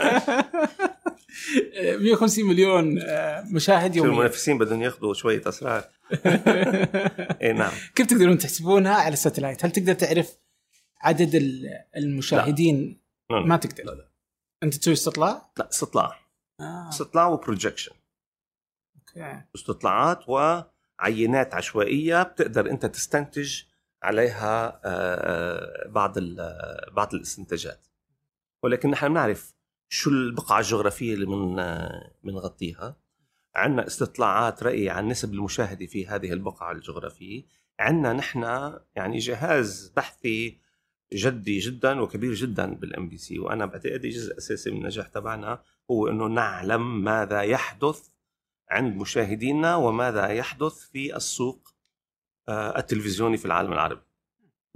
150 مليون آه، مشاهد يوميا المنافسين بدهم ياخذوا شوية أسرار <laughs> إي نعم كيف تقدرون تحسبونها على ال satellite؟ هل تقدر تعرف عدد ال- المشاهدين؟ لا. ما تقدر لا لا أنت تسوي استطلاع؟ لا استطلاع آه. استطلاع و projection okay استطلاعات وعينات عشوائية بتقدر أنت تستنتج عليها آه، بعض ال- بعض الاستنتاجات. ولكن نحن بنعرف شو البقعة الجغرافية اللي من بنغطيها عندنا استطلاعات رأي عن نسب المشاهدة في هذه البقعة الجغرافية. عندنا نحن يعني جهاز بحثي جدي جدا وكبير جدا بالإم بي سي. وأنا بعتقد جزء أساسي من النجاح تبعنا هو إنه نعلم ماذا يحدث عند مشاهدينا وماذا يحدث في السوق آه، التلفزيوني في العالم العربي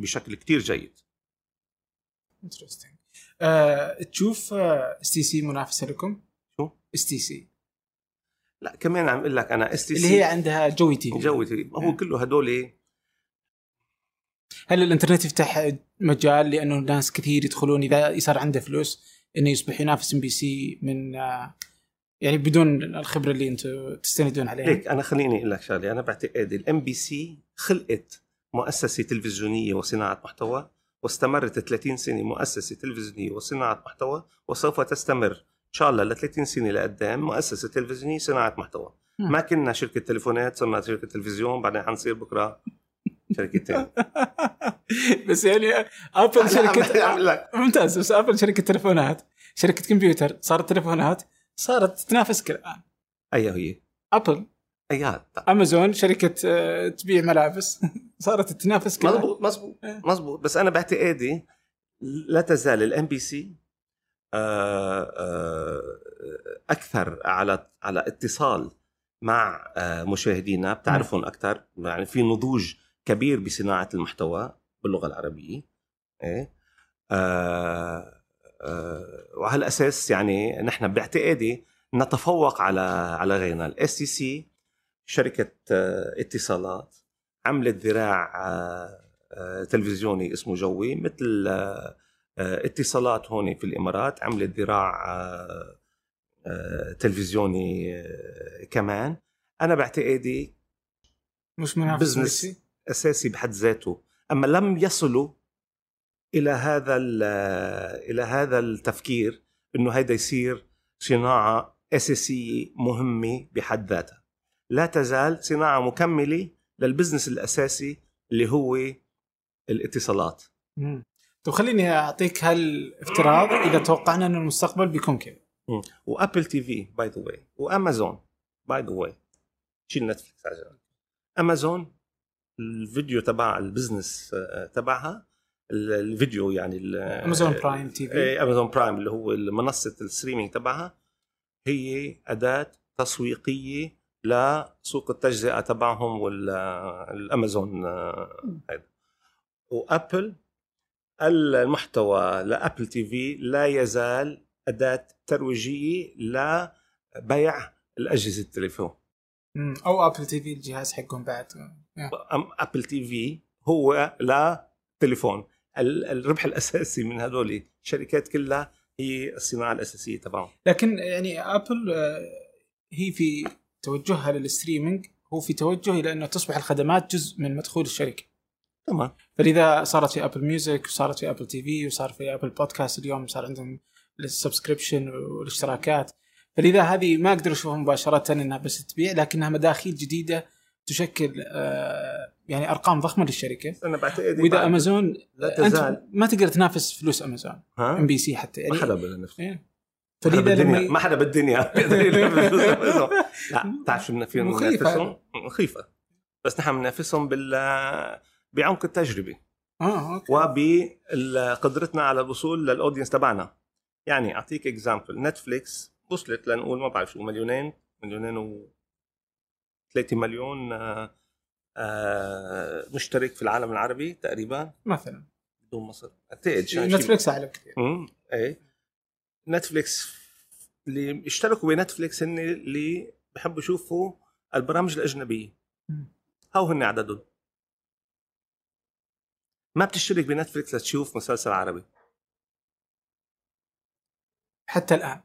بشكل كتير جيد. interesting آه، تشوف STC منافسة لكم؟ شو؟ STC لا كمان عم أقول لك أنا STC اللي هي عندها Jawwy TV. Jawwy هو كله هدول هل الانترنت يفتح مجال لأنه ناس كثير يدخلون إذا يصير عنده فلوس إنه يصبح ينافس MBC من آه، يعني بدون الخبرة اللي أنتم تستندون عليها. ليك أنا خليني أقول لك شغلة. أنا بعتقد ال MBC خلقت مؤسسة تلفزيونية وصناعة محتوى واستمرت 30 سنة مؤسسة تلفزيونية وصناعة محتوى وسوف تستمر إن شاء الله ل 30 سنة لقدام مؤسسة تلفزيونية صناعة محتوى. ما كنا شركة تليفونات صرنا شركة تلفزيون بعدين حنصير بكرة شركه ثانية <laughs> بس يعني Apple شركة ممتاز بس Apple شركة تليفونات شركة كمبيوتر صارت تليفونات صارت تنافسك الان اي هي. Apple ايات امازون شركة آه، تبيع ملابس. <laughs> صارت تنافسك الآن. مزبوط مزبوط إيه. مزبوط بس أنا باعتقادي لا تزال ال MBC أكثر على على اتصال مع آه، مشاهدينا. بتعرفهم أكثر. يعني في نضوج كبير بصناعة المحتوى باللغة العربية. إيه؟ آه، وعلى الأساس يعني نحن باعتقادي نتفوق على على غيرنا. ال STC شركة آه، اتصالات عملت ذراع آه، آه، تلفزيوني اسمه Jawwy مثل آه، آه، اتصالات هون في الإمارات عملت ذراع آه، آه، تلفزيوني آه، كمان. أنا بعتقادي مش منافس business. أساسي بحد ذاته. أما لم يصلوا إلى هذا ال- إلى هذا التفكير إنه هيدا يصير صناعة أساسية مهمة بحد ذاتها. لا تزال صناعة مكملة لل business الأساسي اللي هو الاتصالات. مم. طب خليني أعطيك هالافتراض إذا توقعنا ان المستقبل بيكون كذا و Apple TV by the way و Amazon by the way شيل Netflix على أمازون الفيديو تبع ال business آه، تبعها الفيديو يعني ال- Amazon Prime TV Amazon Prime اللي هو منصه ال streaming تبعها هي أداة تسويقية لسوق التجزئة تبعهم والامازون هذا و Apple المحتوى ل Apple TV لا يزال أداة ترويجية لبيع الأجهزة التليفون. أو Apple TV الجهاز حقهم بعد. Apple TV هو لتليفون. الربح الأساسي من هذول الشركات كلها هي الصناعة الأساسية تبعهم. لكن يعني Apple آه، هي في توجهها لل streaming هو في توجه إلى إنه تصبح الخدمات جزء من مدخول الشركة. تمام. فلذا صارت في Apple Music وصارت في Apple TV وصار في Apple Podcast اليوم صار عندهم ال subscription والاشتراكات. فلذا هذه ما أقدر أشوفها مباشرة إنها بس تبيع لكنها مداخيل جديدة تشكل آه، يعني أرقام ضخمة للشركة. أنا بعتقد وإذا امازون لا تزال. ما تقدر تنافس فلوس امازون MBC حتى. يعني ما حدا بنفسه إيه. ما حدا فلذا بالدنيا ما حدا بالدنيا. <laughs> لا بتعرف شو بدنا فينا مخيف ننافسهم مخيفة. بس نحن بننافسهم بال بعمق التجربة. آه okay. وبقدرتنا على الوصول لل audience تبعنا. يعني أعطيك example Netflix وصلت لنقول ما بعرف شو مليونين مليونين و 3 مليون آه، آه، مشترك في العالم العربي تقريبا. مثلا. بدون مصر. اعتقد Netflix أعلى بكثير إيه. Netflix اللي اشتركوا ب Netflix هن اللي بحبوا يشوفوا البرامج الأجنبية. هاو هن عددهم؟ ما بتشترك ب Netflix لتشوف مسلسل عربي. حتى الآن.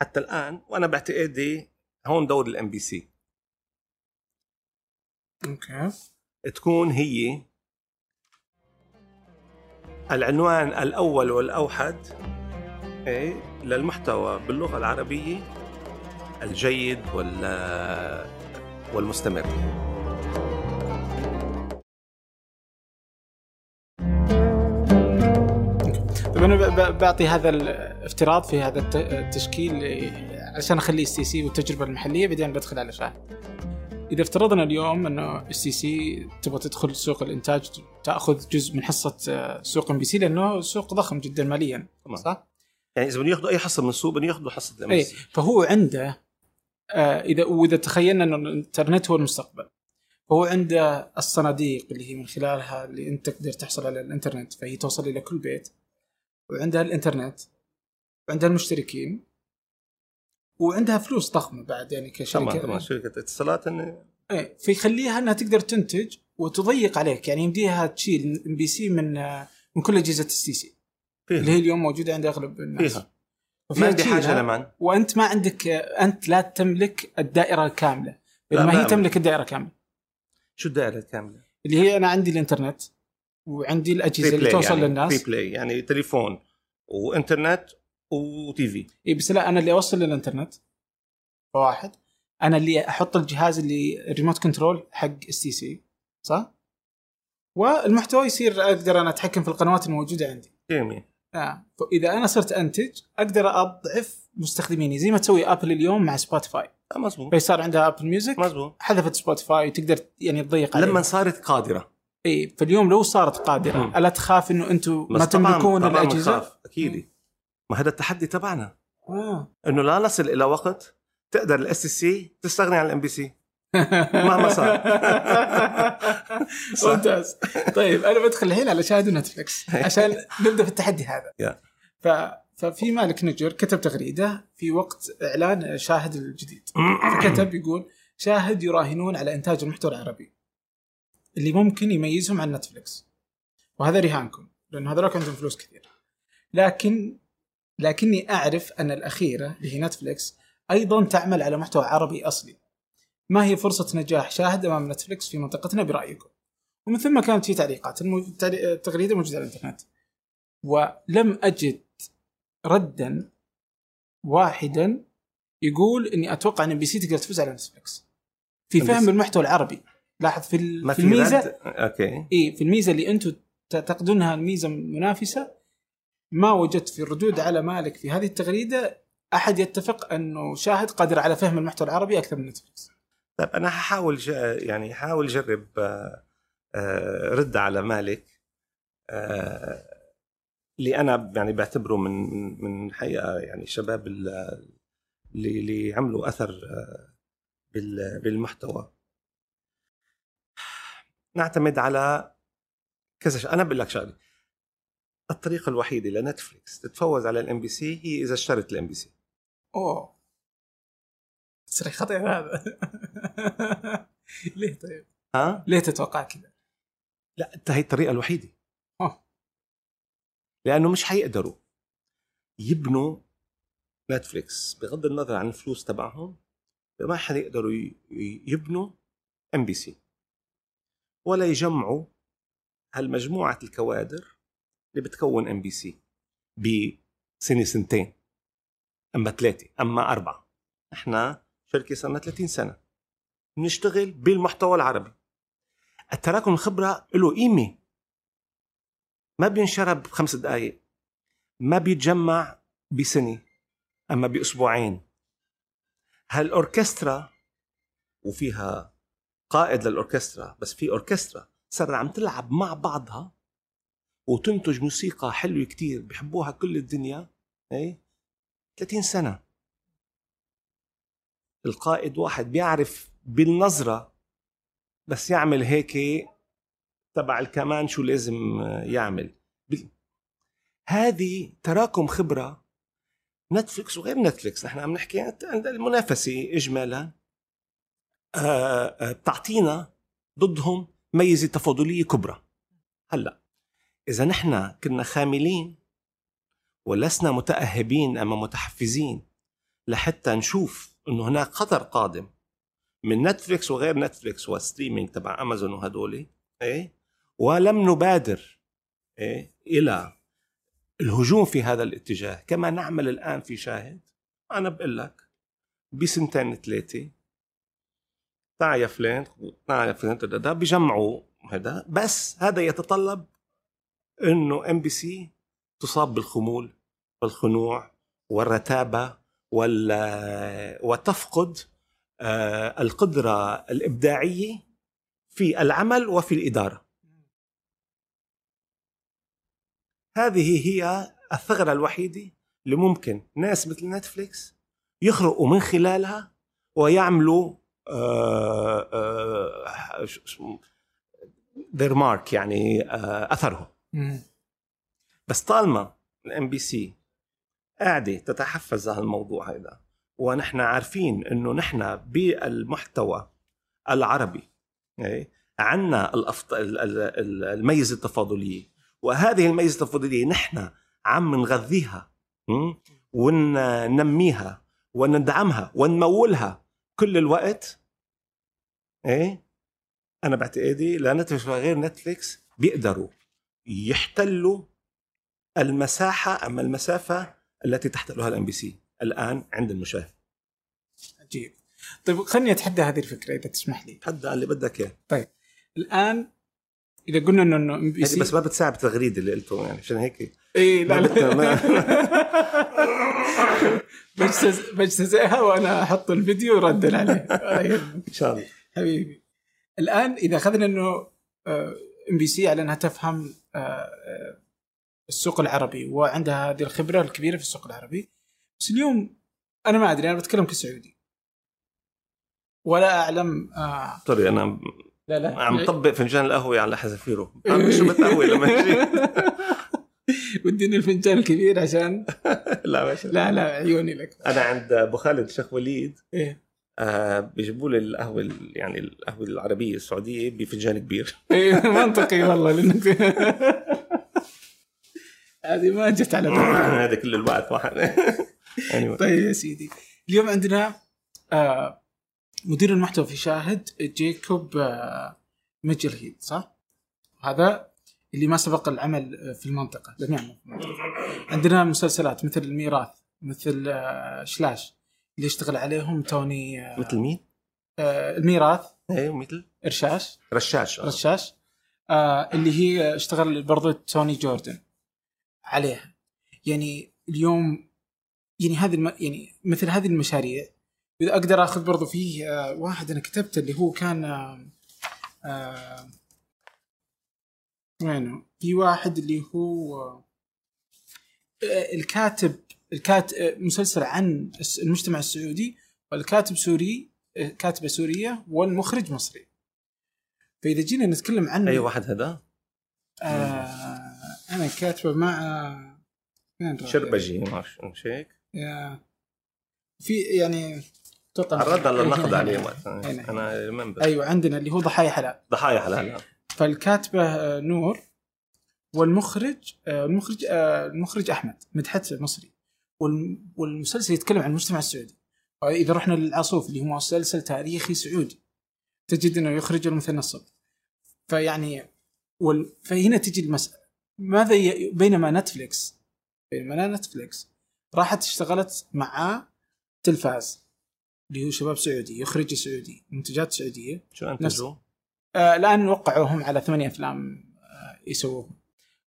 حتى الآن وأنا باعتقادي هون دور ال MBC okay تكون هي العنوان الأول والأوحد إيه للمحتوى باللغة العربية الجيد وال والمستمر طيب أنا بعطي هذا الافتراض في هذا الت- التشكيل إيه، عشان اخليه STC والتجربة المحلية بعدين بدخل على شاهد. إذا افترضنا اليوم انه STC تبغى تدخل سوق الإنتاج تأخذ جزء من حصة آه، سوق MBC لأنه سوق ضخم جدا ماليا. صح؟ يعني إذا ياخذوا أي حصة من السوق بدهم ياخذوا حصة MBC فهو عنده آه، إذا وإذا تخيلنا انه الإنترنت هو المستقبل فهو عنده الصناديق اللي هي من خلالها اللي أنت تقدر تحصل على الإنترنت فهي توصل إلى كل بيت وعندها الإنترنت وعندها المشتركين وعندها فلوس ضخمة بعد يعني كشركة. طبعا طبعا شركة اتصالات إن- إيه فيخليها إنها تقدر تنتج وتضيق عليك يعني يمديها تشيل MBC من آه، من كل أجهزة ال STC. اللي هي اليوم موجودة عند أغلب الناس. فيها. ما عندي حاجة لمن وأنت ما عندك أنت لا تملك الدائرة الكاملة. بينما ما هي. تملك الدائرة كاملة. شو الدائرة الكاملة؟ اللي هي أنا عندي الإنترنت وعندي الأجهزة اللي توصل يعني للناس. بلاي يعني تليفون وإنترنت و TV إي بس لا أنا اللي أوصل للإنترنت. واحد. أنا اللي أحط الجهاز اللي ال remote control حق STC صح؟ والمحتوى يصير أقدر أنا أتحكم في القنوات الموجودة عندي. جميل. آه. فإذا أنا صرت أنتج أقدر أضعف مستخدميني زي ما تسوي Apple اليوم مع Spotify آه، مزبوط فصار عندها Apple Music مزبوط حذفت Spotify تقدر يعني تضيق عليها. لما صارت قادرة. إي فاليوم لو صارت قادرة. ألا تخاف إنه أنتم ما تملكون الأجهزة؟ أكيد. ما هذا التحدي تبعنا. إنه لا نصل إلى وقت تقدر ال STC تستغني عن ال MBC مهما صار. <laughs> ممتاز. طيب أنا بدخل الحين على شاهد ونتفلكس <laughs> عشان نبدأ في التحدي هذا. ف ففي مالك نجر كتب تغريدة في وقت إعلان شاهد الجديد. <coughs> فكتب يقول شاهد يراهنون على إنتاج المحتوى العربي اللي ممكن يميزهم عن نتفلكس وهذا رهانكم لأن هذولك عندهم فلوس كثير. لكن لكني أعرف أن الأخيرة اللي هي نتفلكس أيضا تعمل على محتوى عربي أصلي. ما هي فرصة نجاح شاهد أمام Netflix في منطقتنا برأيكم. ومن ثم كانت في تعليقات التغريده موجودة على الإنترنت. ولم أجد ردا واحدا يقول إني أتوقع إن MBC تقدر تفوز على نتفلكس في. فهم المحتوى العربي. لاحظ في, في الميزه okay. إي في الميزة اللي أنتم تعتقدونها الميزه منافسة ما وجدت في الردود على مالك في هذه التغريدة أحد يتفق أنه شاهد قادر على فهم المحتوى العربي أكثر من نتفلكس طيب أنا ححاول ج... يعني حاول أجرب آه، آه، رد على مالك آه، اللي أنا يعني بعتبره من من حقيقة يعني شباب ال- اللي اللي عملوا أثر بال- بالمحتوى. نعتمد على كذا أنا بقول لك شغلة. الطريقة الوحيدة ل Netflix تتفوز على ال MBC هي إذا اشترت ال MBC اوه تصريح خطير هذا. <laughs> ليه طيب؟ ها؟ ليه تتوقع كذا؟ لا أنت هي الطريقة الوحيدة. آه. لأنه مش حيقدروا يبنوا Netflix. بغض النظر عن الفلوس تبعهم ما حيقدروا يبنوا MBC ولا يجمعوا هالمجموعة الكوادر اللي بتكون MBC بسنه سنتين أما ثلاثة أما أربعة. إحنا شركة صار لنا 30 سنة. بنشتغل بالمحتوى العربي. التراكم الخبرة له قيمة. ما بينشرى بخمس دقايق. ما بيتجمع بسنة أما بأسبوعين. هالأوركسترا وفيها قائد للأوركسترا بس في أوركسترا صار عم تلعب مع بعضها وتنتج موسيقى حلوة كتير بحبوها كل الدنيا. اي 30 سنة. القائد واحد بيعرف بالنظرة بس يعمل هيك تبع الكمان شو لازم يعمل. هذه تراكم خبرة Netflix وغير Netflix نحن عم نحكي عن المنافسة إجمالا. آه، آه، بتعطينا ضدهم ميزة تفاضلية كبرى. هلأ إذا نحن كنا خاملين ولسنا متأهبين أما متحفزين لحتى نشوف إنه هناك خطر قادم من Netflix وغير Netflix وال streaming تبع أمازون وهدول إيه؟ ولم نبادر إيه؟ إلى الهجوم في هذا الاتجاه كما نعمل الآن في شاهد. أنا بقول لك بسنتين ثلاثة تعال يا فلان تعال يا فلان ده بيجمعوا هذا. بس هذا يتطلب إنه MBC تصاب بالخمول والخنوع والرتابة وال وتفقد آه، القدرة الإبداعية في العمل وفي الإدارة. هذه هي الثغرة الوحيدة اللي ممكن ناس مثل نتفليكس يخرقوا من خلالها ويعملوا their mark يعني آه، أثرهم بس طالما ال MBC قاعدة تتحفز على الموضوع هذا ونحن عارفين إنه نحن بالمحتوى العربي إيه، عندنا الميزة التفاضلية. وهذه الميزة التفاضلية نحن عم نغذيها وننميها وندعمها ونمولها كل الوقت. إيه أنا بعتقادي لا نتفلكس غير نتفلكس بيقدروا يحتلوا المساحة أما المسافة التي تحتلها ال MBC الآن عند المشاهد. عجيب. طيب خليني أتحدى هذه الفكرة إذا تسمح لي. تحدى اللي بدك إياه. طيب الآن إذا قلنا إنه MBC بس ما بتساعد بالتغريده اللي قلته يعني عشان هيك. إي لا لا. <laughs> بجتزئها وأنا أحط الفيديو وردا عليه. <laughs> إن شاء الله. حبيبي. الآن إذا أخذنا إنه MBC على إنها تفهم السوق العربي وعندها هذه الخبرة الكبيرة في السوق العربي. بس اليوم أنا ما أدري أنا بتكلم كسعودي. ولا أعلم آه طري أنا لا لا. عم طبق فنجان القهوة على حذافيره شو بتقهوي لما <laughs> وديني الفنجان الكبير عشان <laughs> لا ماشي لا لا عيوني لك. أنا عند أبو خالد الشيخ وليد. إيه. آه بيجيبوا لي القهوه يعني القهوة العربية السعودية بفنجان كبير. <laughs> إيه منطقي والله لانك <laughs> هذه ما جت على بالي. <laughs> هذا كل الوقت واحد. طيب يا سيدي. اليوم عندنا آه مدير المحتوى في شاهد جيكوب آه ميجل صح؟ هذا اللي ما سبق العمل في المنطقة لم يعمل في المنطقة. عندنا مسلسلات مثل الميراث مثل آه شلاش. اللي يشتغل عليهم توني آه مثل مين؟ آه الميراث. أيوه مثل؟ رشاش رشاش آه. رشاش. آه اللي هي اشتغل برضو توني جوردن عليها. يعني اليوم يعني هذه الم... يعني مثل هذه المشاريع إذا أقدر أخذ برضو فيه آه واحد أنا كتبته اللي هو كان آه آه وينه؟ في واحد اللي هو آه الكاتب الكاتب آه، مسلسل عن المجتمع السعودي والكاتب سوري آه، كاتبة سورية والمخرج مصري فإذا جينا نتكلم عن أي واحد هذا؟ آه أنا كاتبة مع فين شربجي ما مش هيك؟ في يعني تعرضنا للنقد عليه أنا منبر. أيوه عندنا اللي هو ضحايا حلال ضحايا حلال نعم. فالكاتبة آه، نور والمخرج آه، المخرج آه، المخرج أحمد مدحت مصري والمسلسل يتكلم عن المجتمع السعودي. إذا رحنا للعصوف اللي هو مسلسل تاريخي سعودي تجد إنه يخرج المثنى الصب فيعني وال... فهنا تجي المساله ماذا ي... بينما نتفليكس بينما نتفليكس راحت اشتغلت مع تلفاز اللي هو شباب سعودي يخرج سعودي منتجات سعودية. شو انتجوا؟ آه الآن وقعوهم على ثمانية أفلام آه يسووهم.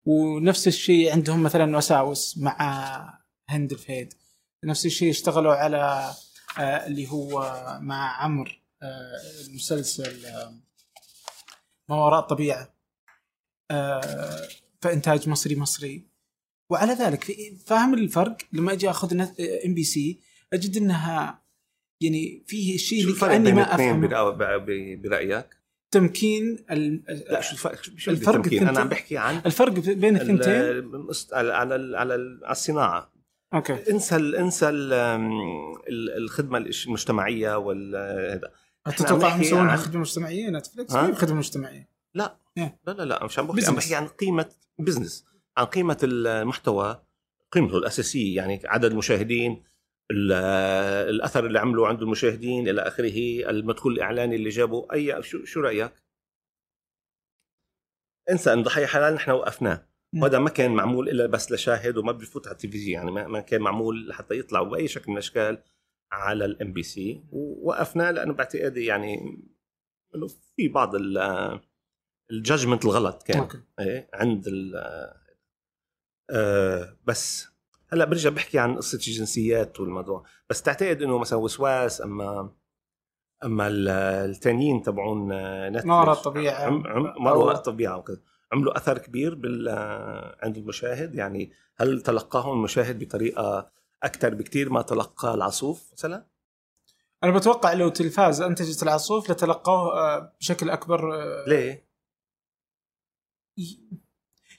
ونفس الشيء عندهم مثلا وساوس مع هند الفهيد. نفس الشيء اشتغلوا على آه اللي هو مع عمرو آه المسلسل آه ما وراء الطبيعه آه فانتاج مصري مصري. وعلى ذلك فاهم الفرق؟ لما أجي أخذ MBC أجد إنها يعني فيه شيء اللي كأني ما افهم برايك؟ تمكين ال... لا شو الفرق؟ شو الفرق التمكين؟ أنا عم بحكي عن الفرق بين الثنتين؟ على على على الصناعة. okay انسى ال انسى ال الخدمة المجتمعية وال هذا تتوقع يسوونها خدمة مجتمعية نتفلكس؟ كيف خدمه مجتمعية؟ لا إيه. لا لا لا مش عم بحكي عم Business. بحكي عن قيمة business عن قيمة المحتوى قيمته الأساسية يعني عدد المشاهدين ال- الأثر اللي عمله عند المشاهدين إلى آخره المدخول الإعلاني اللي جابه اي شو, شو رأيك انسى أن ضحيه حلال نحن وقفناه. وهذا ما كان معمول إلا بس لشاهد وما بيفوت على التلفزيون يعني ما ما كان معمول لحتى يطلع بأي شكل من الأشكال على ال MBC ووقفناه لأنه باعتقادي يعني إنه في بعض ال judgment الغلط كان. Okay. إيه؟ عند ال آه بس هلأ برجع بحكي عن قصة الجنسيات والموضوع. بس تعتقد إنه مثلا وسواس اما أما ال- التانيين تبعون نتفليكس ما وراء عم ما وراء الطبيعه وكذا عملوا أثر كبير بال عند المشاهد يعني هل تلقاهم المشاهد بطريقة أكثر بكثير ما تلقى العصوف مثلا؟ أنا بتوقع لو تلفاز انتجت العصوف لتلقوه آه، بشكل أكبر آه، ليه؟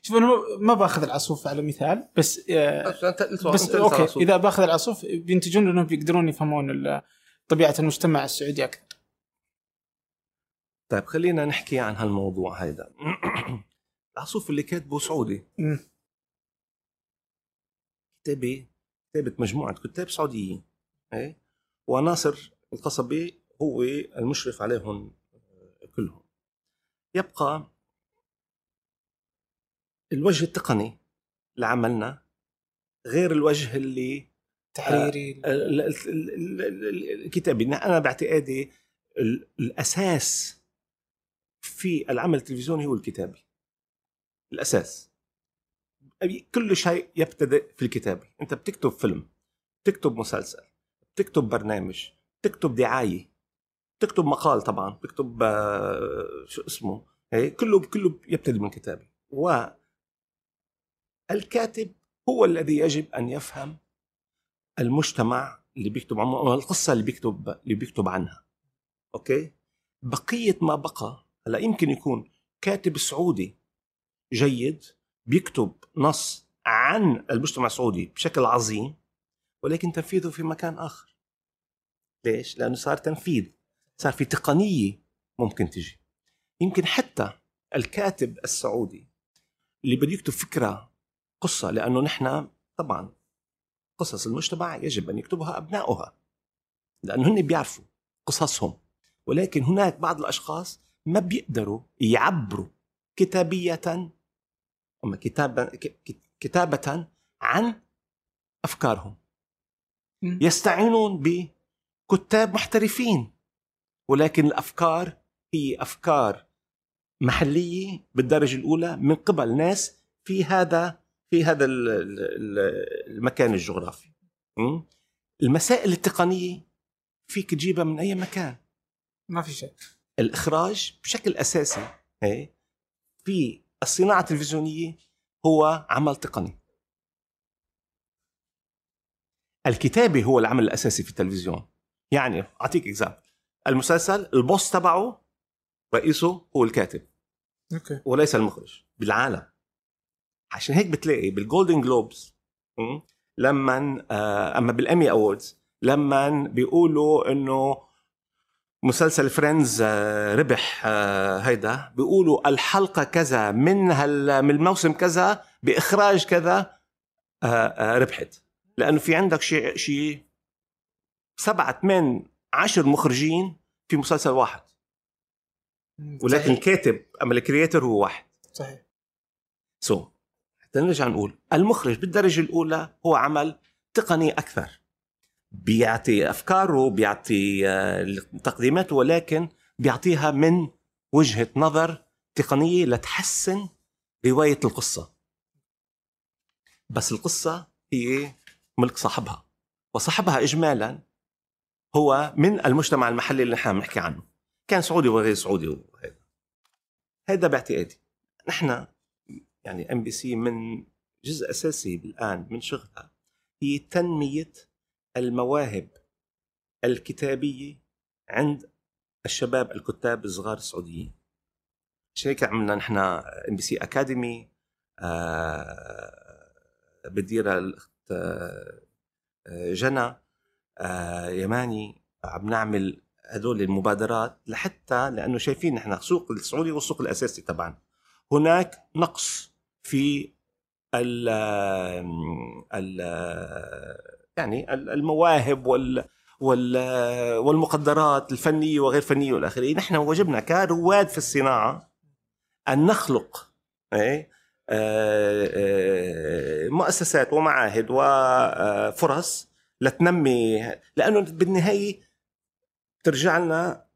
شوف أنا ما- بأخذ العصوف على مثال بس آه، بس أوكي العصوف. إذا بأخذ العصوف بينتجون لانهم بيقدرون يفهمون طبيعة المجتمع السعودي أكثر طيب خلينا نحكي عن هالموضوع هيدا <clears throat> العصوف اللي كاتبه سعودي. مم. كتابة كتابة مجموعة كتاب سعوديين إيه؟ وناصر القصبي هو المشرف عليهم آه، كلهم. يبقى الوجه التقني لعملنا غير الوجه اللي تحريري. ال- الكتابي. أنا باعتقادي ال- الأساس في العمل التلفزيوني هو الكتابي. الأساس. كل شيء يبتدئ في الكتابة. أنت بتكتب فيلم بتكتب مسلسل بتكتب برنامج بتكتب دعاية بتكتب مقال طبعا بتكتب آه، شو اسمه هي كله كله يبتدئ من كتابة. والكاتب هو الذي يجب أن يفهم المجتمع اللي بيكتب عنه القصة اللي بيكتب اللي بيكتب عنها. أوكي؟ بقية ما بقى هلا يمكن يكون كاتب سعودي جيد بيكتب نص عن المجتمع السعودي بشكل عظيم ولكن تنفيذه في مكان آخر. ليش؟ لأنه صار تنفيذ صار في تقنية ممكن تجي. يمكن حتى الكاتب السعودي اللي بده يكتب فكرة قصة لأنه نحن طبعا قصص المجتمع يجب أن يكتبها ابنائها لأنه هن بيعرفوا قصصهم. ولكن هناك بعض الأشخاص ما بيقدروا يعبروا كتابية أما كتابة كتابة عن أفكارهم. يستعينون بكتاب محترفين ولكن الأفكار هي أفكار محلية بالدرجة الأولى من قبل ناس في هذا في هذا ال- ال- ال- المكان الجغرافي? المسائل التقنية فيك تجيبها من أي مكان. ما في شيء الإخراج بشكل أساسي. هي في الصناعة التلفزيونية هو عمل تقني. الكتابة هو العمل الأساسي في التلفزيون. يعني أعطيك example المسلسل ال boss تبعه رئيسه هو الكاتب. Okay. وليس المخرج. بالعالم. عشان هيك بتلاقي بال Golden Globes? لما أما بال Emmy Awards لما بيقولوا إنه مسلسل Friends آه، ربح آه، هيدا. بيقولوا الحلقة كذا من هال من الموسم كذا بإخراج كذا آه، ربحت. لأنه في عندك شيء شيء سبعة ثمان عشر مخرجين في مسلسل واحد. ولكن صحيح. الكاتب أما ال creator هو واحد. صحيح. so so, حتى نرجع نقول المخرج بالدرجة الأولى هو عمل تقني أكثر. بيعطي أفكاره بيعطي آه، تقديماته ولكن بيعطيها من وجهة نظر تقنية لتحسن رواية القصة. بس القصة هي ملك صاحبها وصاحبها إجمالا هو من المجتمع المحلي اللي نحن بنحكي عنه. كان سعودي وغير سعودي وهيدا. هذا باعتقادي. نحن يعني MBC من جزء أساسي الآن من شغلها هي تنمية المواهب الكتابية عند الشباب الكتاب الصغار السعوديين. عشان هيك عملنا نحن MBC Academy بتديرها الأخت آه، جنى آه، يماني. عم نعمل هدول المبادرات لحتى لأنه شايفين نحن السوق السعودي هو السوق الأساسي تبعنا. هناك نقص في ال ال يعني المواهب وال وال والمقدرات الفنية وغير فنية والى نحن وجبنا كرواد في الصناعة أن نخلق إيه؟ آه، آه، مؤسسات ومعاهد وفرص لتنمي لأنه بالنهاية ترجع لنا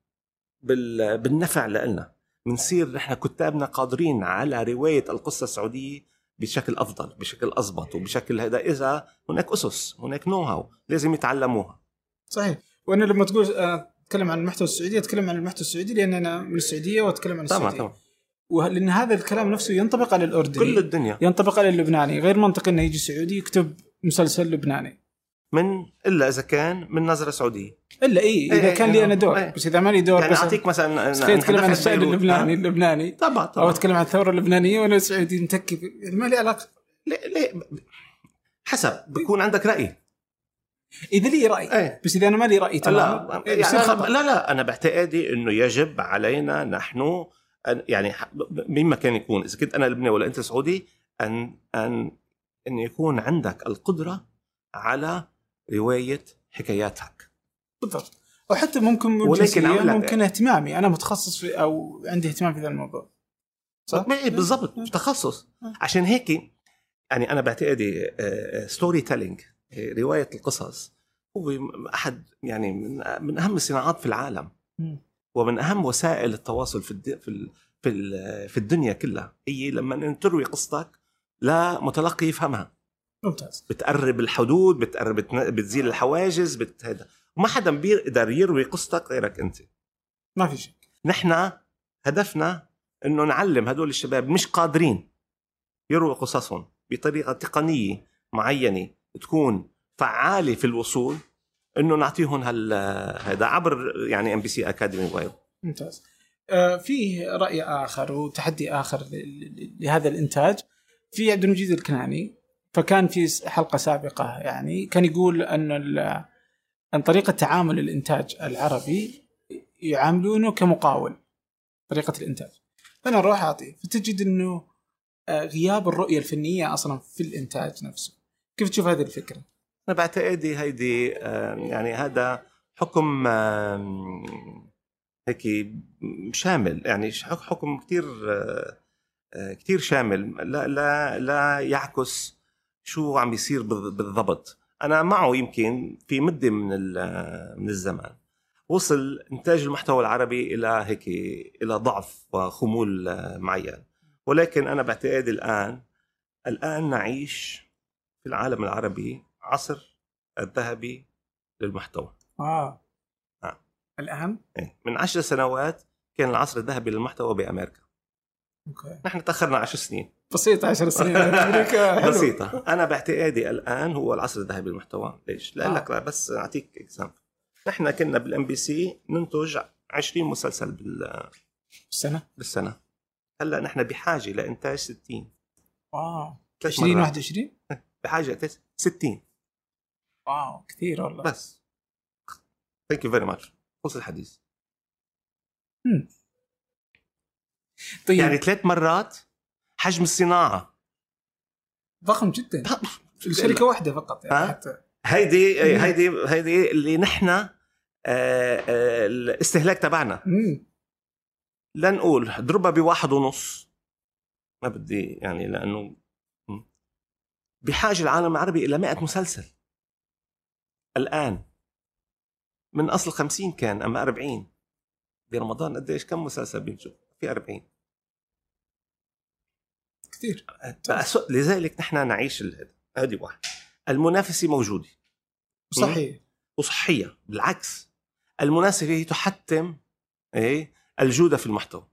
بالنفع لنا بنصير نحن كتابنا قادرين على رواية القصة السعودية بشكل أفضل بشكل أضبط وبشكل هذا إذا هناك أسس هناك نو هاو لازم يتعلموها. صحيح. وأنا لما تقول أتكلم عن المحتوى السعودي أتكلم عن المحتوى السعودي لأن أنا من السعودية وأتكلم عن السعودية. طبعا طبعا ولان هذا الكلام نفسه ينطبق على الأردني. كل الدنيا. ينطبق على اللبناني. غير منطقي إنه يجي سعودي يكتب مسلسل لبناني. من إلا إذا كان من نظرة سعودية. إلا إي إذا إيه كان لي أنا دور إيه. بس إذا مالي دور يعني أعطيك مثلا تخيل أتكلم عن الشعب اللبناني اللبناني. طبعا طبعا. أو أتكلم عن الثورة اللبنانية وأنا سعودي متكي يعني ما لي علاقة. ليه ليه حسب بكون عندك رأي. إذا لي رأي إيه؟ بس إذا أنا ما لي رأي تمام؟ لا يعني لا لا أنا بعتقادي إنه يجب علينا نحن أن يعني مما كان يكون إذا كنت أنا لبناني ولا أنت سعودي ان ان أن يكون عندك القدرة على رواية حكاياتك. بالضبط. وحتى ممكن ولكن ممكن اهتمامي. أنا متخصص في أو عندي اهتمام في ذا الموضوع. صح؟ بالضبط. تخصص. عشان هيك يعني أنا بعتقدي storytelling رواية القصص هو أحد يعني من أهم الصناعات في العالم. ومن أهم وسائل التواصل في في في في الدنيا كلها. هي لما تروي قصتك لمتلقي يفهمها. ممتاز. بتقرب الحدود بتقرب بتزيل الحواجز بت هذا وما حدا بيقدر يروي قصتك غيرك أنت. ما في شك نحن هدفنا إنه نعلم هدول الشباب مش قادرين يرووا قصصهم بطريقة تقنية معينة تكون فعالة في الوصول إنه نعطيهم هذا عبر يعني MBC Academy while ممتاز. آه في رأي آخر وتحدي آخر لهذا الإنتاج. في عبد المجيد الكناني فكان في حلقة سابقة يعني كان يقول أن أن طريقة تعامل الإنتاج العربي يعاملونه كمقاول طريقة الإنتاج. فأنا أروح اعطيه فتجد إنه آه، غياب الرؤية الفنية أصلا في الإنتاج نفسه. كيف تشوف هذه الفكرة؟ أنا بعتقد هيدي يعني هذا حكم هيك شامل. يعني حكم كثير آه، آه، كثير شامل. لا لا لا يعكس شو عم بيصير بالضبط. أنا معه يمكن في مدة من من الزمان. وصل إنتاج المحتوى العربي إلى هيك إلى ضعف وخمول آه، معين. ولكن أنا بعتقد الآن الآن نعيش في العالم العربي عصر الذهبي للمحتوى. آه, آه. الان إيه. من عشر سنوات كان العصر الذهبي للمحتوى بأمريكا. okay. نحن تأخرنا عشر سنين. بسيطة عشر سنين. أمريكا <laughs> بسيطة. أنا باعتقادي الآن هو العصر الذهبي للمحتوى ليش؟ لأقول لك آه. بس أعطيك example نحن كنا بال MBC ننتج 20 مسلسل بال بالسنة؟ بالسنة. هلأ نحن بحاجة لإنتاج 60 واو. 20 21 <laughs> بحاجة 60 واو كثير والله. بس. thank you very much خلص الحديث. طيب. يعني ثلاث مرات حجم الصناعة. ضخم جدا. شركة واحدة فقط يعني حتى. هيدي هيدي هيدي اللي نحن آه، آه، الاستهلاك تبعنا. لا نقول اضربها بواحد ونص. ما بدي يعني لأنه بحاجة العالم العربي إلى 100 مسلسل. الآن. من أصل 50 كان أما 40 برمضان قديش كم مسلسل بينشوف؟ في 40 كثير لذلك نحن نعيش هذه واحد. المنافسة موجودة. صحيح. وصحية. بالعكس. المنافسة تحتم إيه؟ الجودة في المحتوى.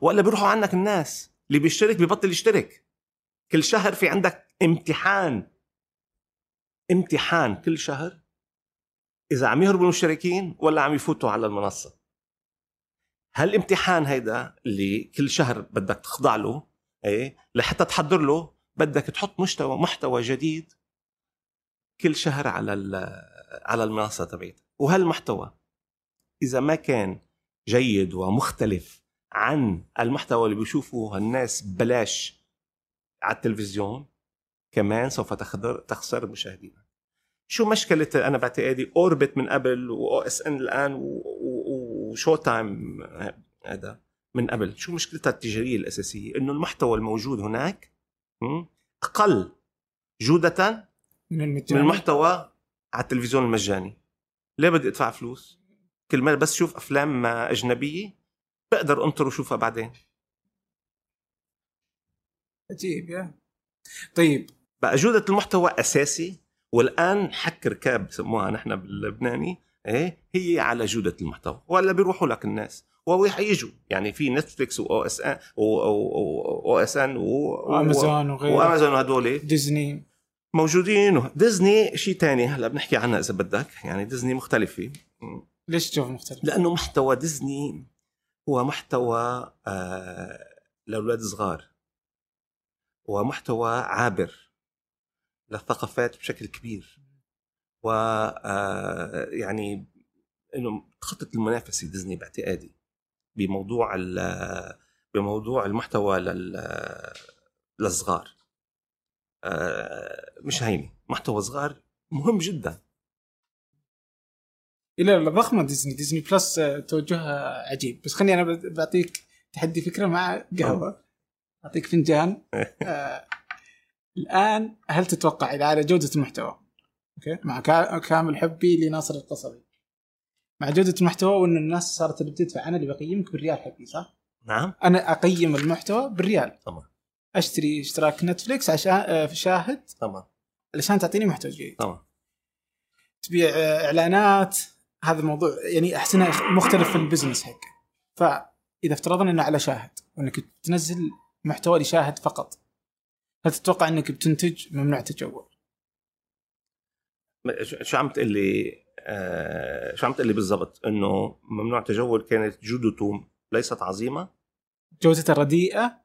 وإلا بيروحوا عنك الناس. اللي بيشترك ببطل يشترك. كل شهر في عندك امتحان. امتحان كل شهر. إذا عم يهربوا المشتركين ولا عم يفوتوا على المنصة. هالامتحان هيدا اللي كل شهر بدك تخضع له إيه؟ لحتى تحضر له بدك تحط محتوى محتوى جديد كل شهر على على المنصة تبعتك وهالمحتوى إذا ما كان جيد ومختلف عن المحتوى اللي بيشوفوه الناس ببلاش على التلفزيون كمان سوف تخسر تخسر المشاهدين شو مشكلة أنا باعتقادي Orbit من قبل و OSN الآن و Showtime هذا من قبل. شو مشكلتها التجارية الأساسية؟ إنه المحتوى الموجود هناك م، أقل جودة من من المجال المحتوى على التلفزيون المجاني. ليه بدي أدفع فلوس؟ كل ما بس شوف أفلام أجنبية بقدر أنطر وشوفها بعدين. عجيب يا. طيب. بقى جودة المحتوى أساسي والآن حك ركاب بسموها نحن باللبناني إيه؟ هي على جودة المحتوى ولا بيروحوا لك الناس. وحيجوا يعني في نتفليكس و OSN و OSN وامازون وغيره وأمازون وهدول ديزني. موجودين. ديزني شيء تاني. هلا بنحكي عنها إذا بدك. يعني ديزني مختلفه ليش تشوف مختلف؟ لأنه محتوى ديزني هو محتوى آه لأولاد صغار. ومحتوى عابر للثقافات بشكل كبير. و آه يعني إنه تخطط المنافسه ديزني باعتقادي بموضوع ال- بموضوع المحتوى لل للصغار. آه مش هيني محتوى صغار مهم جدا. إلى لا ضخمه ديزني Disney Plus آه، توجهها عجيب. بس خليني أنا بعطيك تحدي فكرة مع قهوة. أعطيك فنجان. <laughs> آه الآن هل تتوقع إذا على جودة المحتوى okay. مع كا- كامل حبي لناصر القصبي. مع جودة المحتوى وإن الناس صارت اللي بتدفع. أنا اللي بقيمك بالريال حقي صح؟ نعم. أنا أقيم المحتوى بالريال. طبعا أشتري اشتراك نتفليكس عشان آه، في شاهد. طبعا علشان تعطيني محتوى جيد. طبعا تبيع آه، إعلانات. هذا الموضوع يعني أحسنه مختلف في ال business حقه فإذا افترضنا إنه على شاهد وإنك تنزل محتوى لشاهد فقط هل تتوقع إنك بتنتج ممنوع تجول؟ شو عم تقول لي آه شو عم تقول لي بالضبط؟ إنه ممنوع تجول كانت جودته ليست عظيمة. جودته رديئة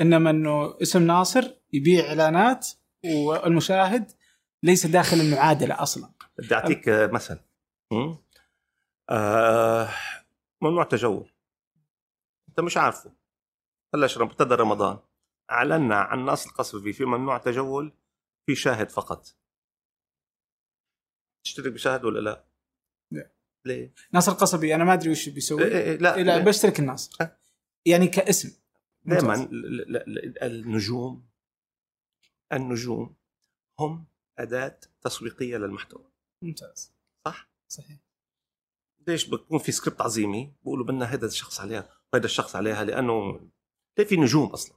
إنما إنه اسم ناصر يبيع إعلانات والمشاهد ليس داخل المعادلة أصلا. بدي أعطيك مثل? آه ممنوع تجول. أنت مش عارفه. بلش ابتدى رمضان. أعلنا عن ناصر القصبي في ممنوع تجول في شاهد فقط. تشترك بشاهد ولا لا؟ لا. ليه؟ ناصر قصبي أنا ما أدري وش بيسوي إيه إيه لا, لا بشترك الناصر أه. يعني كاسم دائما. النجوم النجوم هم أداة تسويقية للمحتوى ممتاز صح صحيح ليش بكون في سكريبت عظيمه بقولوا بدنا هذا الشخص عليها وهذا الشخص عليها لأنه ليه في نجوم أصلا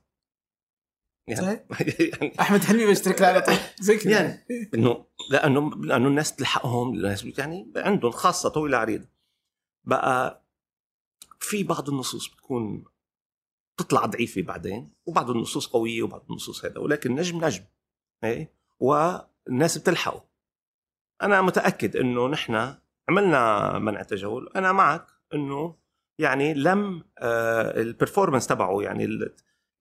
يعني, <laughs> يعني أحمد حلمي بيشترك على طول. زي كذا. يعني. إنه لأنه لأنه الناس تلحقهم الناس يعني عندهم خاصة طويلة عريضة. بقى في بعض النصوص بتكون تطلع ضعيفة بعدين وبعض النصوص قوية وبعض النصوص هذا ولكن نجم نجم إيه؟ والناس بتلحقه. أنا متأكد إنه نحن عملنا منع تجول. أنا معك إنه يعني لم آه البرفورمانس تبعه يعني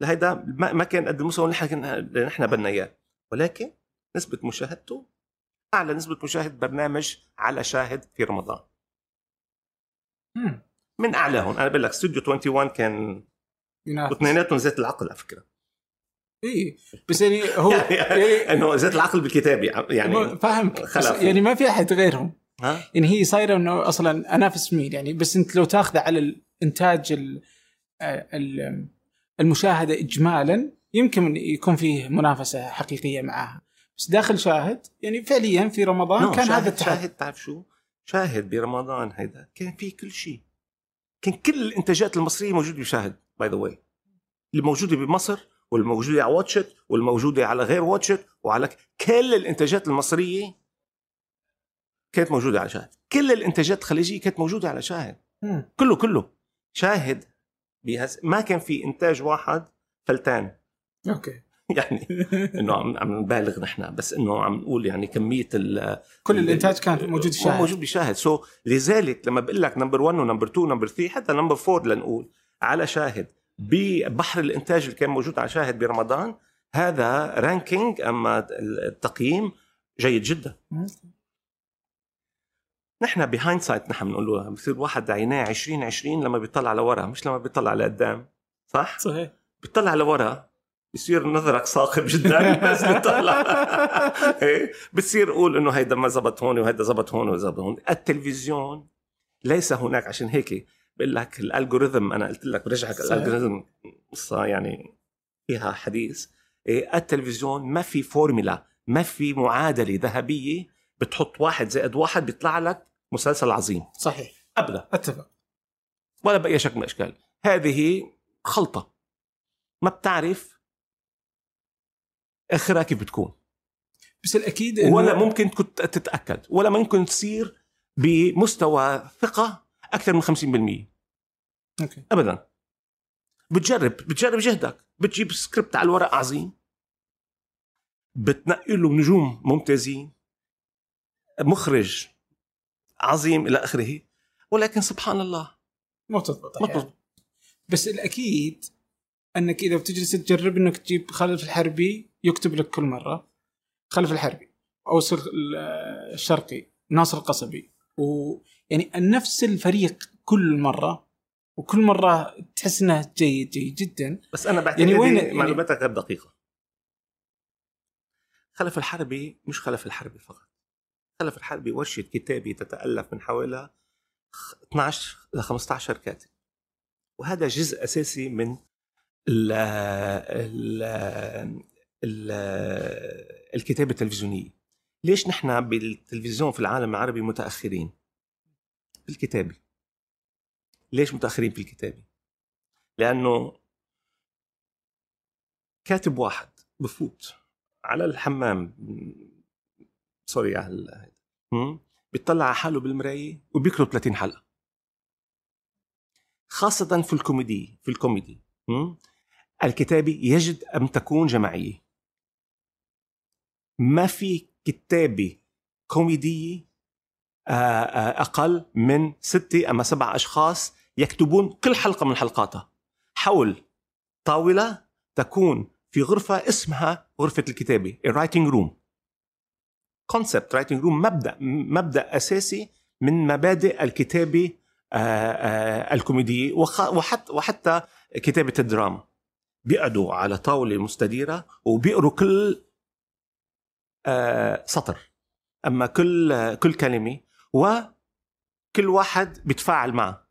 لهيدا ما ما كان قد المستوى اللي نحن اللي نحن بدنا إياه. ولكن نسبة مشاهدته أعلى نسبة مشاهد برنامج على شاهد في رمضان. من أعلاهم أنا بقول لك استوديو 21 كان واثنيناتهم زيت العقل على فكرة. اي بس يعني هو <laughs> يعني يعني إنه زيت العقل بالكتابة يعني خلفوا. يعني ما في أحد غيرهم. ها؟ يعني هي صايرة إنه أصلا انافس مين يعني بس أنت لو تاخذه على الانتاج ال- ال- المشاهدة اجمالا يمكن يكون فيه منافسة حقيقية معاها. بس داخل شاهد يعني فعليا في رمضان no، كان شاهد هذا التحدي شاهد تعرف شو؟ شاهد برمضان هيدا. كان فيه كل شيء. كان كل الإنتاجات المصرية موجودة بشاهد by the way اللي موجوده بمصر والموجودة على Watch It والموجودة على غير Watch It وعلى كل الإنتاجات المصرية كانت موجودة على شاهد. كل الإنتاجات الخليجية كانت موجودة على شاهد. كله كله. شاهد بهز... ما كان في إنتاج واحد فلتان. okay. <laughs> يعني إنه عم عم نبالغ نحن بس إنه عم نقول يعني كمية ال كل الإنتاج كان موجود في هو شاهد. موجود بشاهد. so so, لذلك لما بقول لك number 1 و number 2 و number 3 حتى number 4 لنقول على شاهد. ببحر الإنتاج اللي كان موجود على شاهد برمضان هذا ranking أما التقييم جيد جدا. نحن ب hindsight نحن بنقول بصير واحد عيناه 20 20 لما بيطلع لورا مش لما بيطلع لقدام صح؟ صحيح بيطلع لورا بصير نظرك ثاقب جدا <laughs> بس بتطلع إيه؟ بتصير قول إنه هيدا ما زبط هون وهيدا زبط هون وزبط هون التلفزيون ليس هناك عشان هيك بقول لك ال algorithm أنا قلت لك برجعك صحيح. ال algorithm قصة يعني فيها حديث إيه التلفزيون ما في فورمولا ما في معادلة ذهبية بتحط واحد زائد واحد بيطلع لك مسلسل عظيم. صحيح. ابدا. أتفق. ولا بأي شكل من الأشكال. هذه خلطة. ما بتعرف آخرها كيف بتكون. بس الأكيد إنه- ولا ممكن كنت تتأكد. ولا ممكن تصير بمستوى ثقة أكثر من 50% okay. ابدا. بتجرب. بتجرب جهدك. بتجيب سكريبت على الورق عظيم. بتنقي له نجوم ممتازين. مخرج عظيم إلى آخره. ولكن سبحان الله. ما. تضبط. بس الأكيد أنك إذا بتجلس تجرب إنك تجيب خالد الحربي يكتب لك كل مرة. خلف الحربي أو الشرقي ناصر القصبي. ويعني نفس الفريق كل مرة. وكل مرة تحس إنه جيد جيد جدا. بس أنا بعتقد يعني يعني وين- وين يعني- معلوماتك غير دقيقة. خلف الحربي مش خلف الحربي فقط. خلف الحربي ورشه كتابه تتألف من حوالي 12 ل 15 كاتب. وهذا جزء أساسي من ال ال ال الكتابة التلفزيونية. ليش نحن بالتلفزيون في العالم العربي متأخرين؟ في الكتابة. ليش متأخرين في الكتابة؟ لأنه كاتب واحد بفوت على الحمام sorry على ال- هم؟ بيطلع على حاله بالمراية وبيكتب 30 حلقة. خاصة في الكوميدي في الكوميدي. هم؟ الكتابة يجب أن تكون جماعية. ما في كتابة كوميدية آه، آه، أقل من ستة أما سبع أشخاص يكتبون كل حلقة من حلقاتها. حول طاولة تكون في غرفة اسمها غرفة الكتابة ال writing room concept writing room مبدأ مبدأ أساسي من مبادئ الكتابة آه، آه، الكوميدية وخ- وحتى وحتى كتابة الدراما. بيقعدوا على طاولة مستديرة وبيقروا كل آه، سطر. أما كل كل كلمة وكل واحد بيتفاعل معه.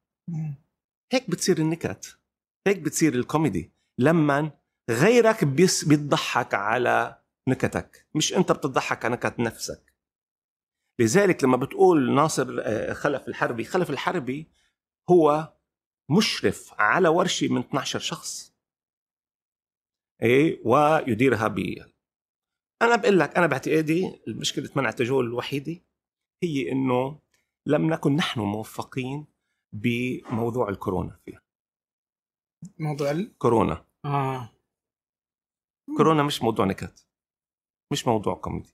هيك بتصير النكت. هيك بتصير الكوميدي. لما غيرك بيس بيضحك على نكتك. مش أنت بتضحك على نكت نفسك. لذلك لما بتقول ناصر آه، خلف الحربي خلف الحربي هو مشرف على ورشة من 12 شخص. إيه؟ ويديرها ب أنا بقول لك أنا باعتقادي المشكلة منع التجول الوحيدة هي إنه لم نكن نحن موفقين بموضوع الكورونا فيها. موضوع ال... كورونا. آه. كورونا مش موضوع نكت. مش موضوع كوميدي.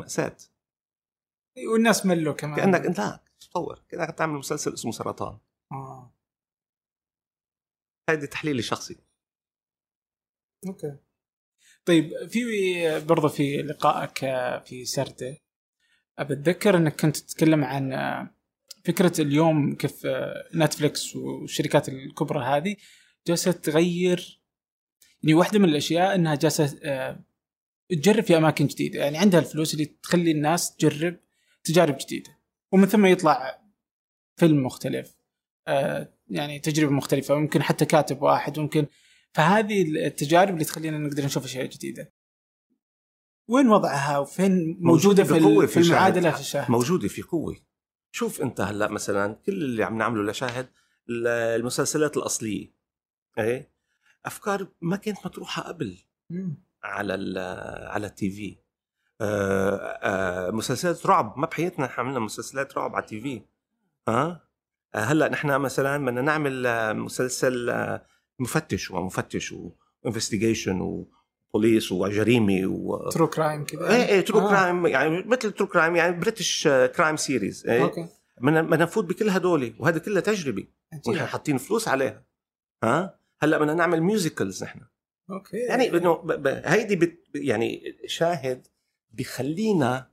مأساة. والناس ملوا كمان. كأنك أنت لا تصور كأنك تعمل مسلسل اسمه سرطان. آه. هذا تحليلي شخصي. أوكي. طيب في برضه في لقائك آه، في سرده. بتذكر إنك كنت تتكلم عن آه، فكرة اليوم كيف آه، نتفلكس والشركات الكبرى هذه جالسة تغير. يعني واحدة من الأشياء إنها جالسة آه، تجرب في أماكن جديدة. يعني عندها الفلوس اللي تخلي الناس تجرب تجارب جديدة. ومن ثم يطلع فيلم مختلف آه، يعني تجربة مختلفة ممكن حتى كاتب واحد ممكن. فهذه التجارب اللي تخلينا نقدر نشوف أشياء جديدة. وين وضعها؟ وفين موجودة في, بقوة في. المعادلة في الشاهد؟ موجودة في قوة. شوف أنت هلأ مثلا كل اللي عم نعمله لشاهد ال- المسلسلات الأصلية. إيه؟ أفكار ما كانت مطروحة قبل. مم. على ال على ال TV. آه، آه، مسلسلات رعب. ما بحياتنا نحن عملنا مسلسلات رعب على ال TV. ها آه، هلأ نحن مثلا بدنا نعمل مسلسل مفتش ومفتش و investigation وبوليس وجريمه و true crime كذا إيه إيه true آه. crime يعني مثل true crime يعني British crime series إيه؟ okay. بدنا بدنا نفوت بكل هدول وهذا كلها تجربة. ونحن. حاطين فلوس عليها. ها هلأ بدنا نعمل musicals نحن. okay. يعني إنه ب- ب- هيدي بت يعني شاهد بخلينا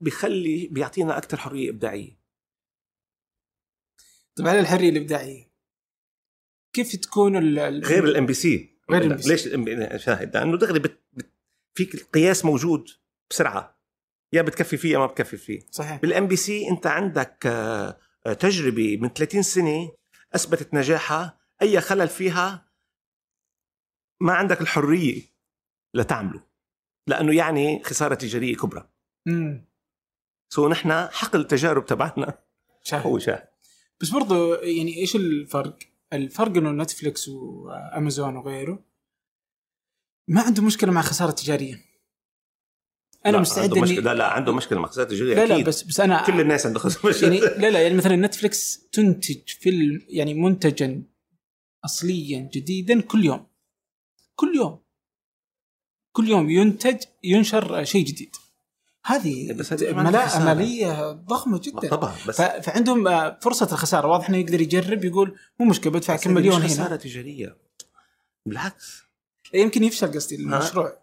بيخلي بيعطينا أكثر حرية إبداعية. على الحرية الإبداعية كيف تكون ال- غير ال MBC غير ال MBC. ليش الام شاهد لأنه دغري بت... بت... فيك القياس موجود بسرعة. يا بتكفي فيه يا ما بتكفي فيه. صحيح. بال MBC أنت عندك آه، تجربة من 30 سنة أثبتت نجاحها. أي خلل فيها ما عندك الحرية لتعمله لأنه يعني خسارة تجارية كبرى. امم سو نحن حقل التجارب تبعنا شاهد هو شاهد. بس برضو يعني إيش الفرق؟ الفرق إنه نتفلكس وامازون وغيره ما عنده مشكلة مع خسارة تجارية. أنا لا، مستعد عنده مشكلة لا لا عنده مشكلة مع خسارة تجارية لا لا أكيد. بس بس أنا كل الناس عندها خسارة يعني لا لا يعني مثلا نتفلكس تنتج فيلم يعني منتجا اصليا جديدا كل يوم. كل يوم. كل يوم ينتج ينشر شيء جديد. هذه بس ما عندها ملاءة خسارة. مالية ضخمة جدا. طبعا بس فعندهم آه، فرصة الخسارة. واضح إنه يقدر يجرب يقول مو مشكلة بدفع بس كم مليون هنا. خسارة تجارية. بالعكس. يمكن يفشل قصدي المشروع.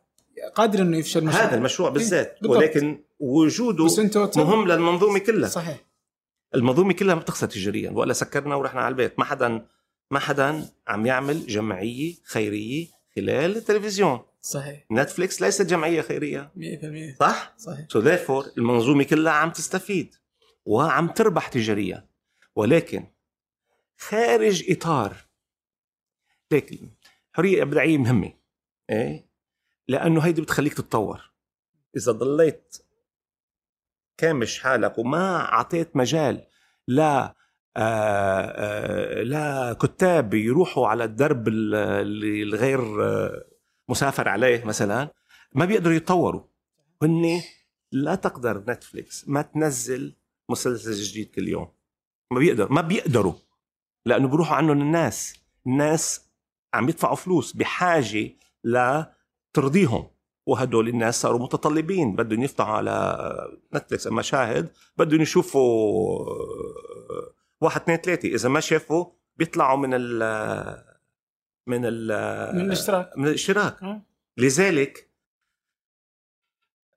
قادر إنه يفشل المشروع. هذا المشروع بالذات. بالضبط. ولكن وجوده بس مهم للمنظومة كلها. صحيح. المنظومة كلها ما بتخسر تجاريا. ولا سكرنا ورحنا على البيت. ما حدا ما حدا عم يعمل جمعية خيرية خلال التلفزيون. صحيح. نتفليكس ليست جمعية خيرية. 100% صح؟ صحيح. so therefore المنظومة كلها عم تستفيد وعم تربح تجاريا. ولكن خارج إطار. لكن حرية إبداعية مهمة. إيه؟ لأنه هيدي بتخليك تتطور. إذا ضليت كامش حالك وما أعطيت مجال لا لا كتاب يروحوا على الدرب ال- اللي الغير آه مسافر عليه مثلا ما بيقدروا يتطوروا. هن لا تقدر نتفليكس ما تنزل مسلسل جديد كل يوم. ما بيقدر ما بيقدروا لأنه بيروحوا عنهم الناس الناس عم يدفعوا فلوس بحاجة لترضيهم. وهدول الناس صاروا متطلبين. بدهم يفتحوا على نتفليكس. أما شاهد بدهم يشوفوا آه، واحد اثنين ثلاثة إذا ما شافوا بيطلعوا من ال من ال من الاشتراك من الاشتراك آه. لذلك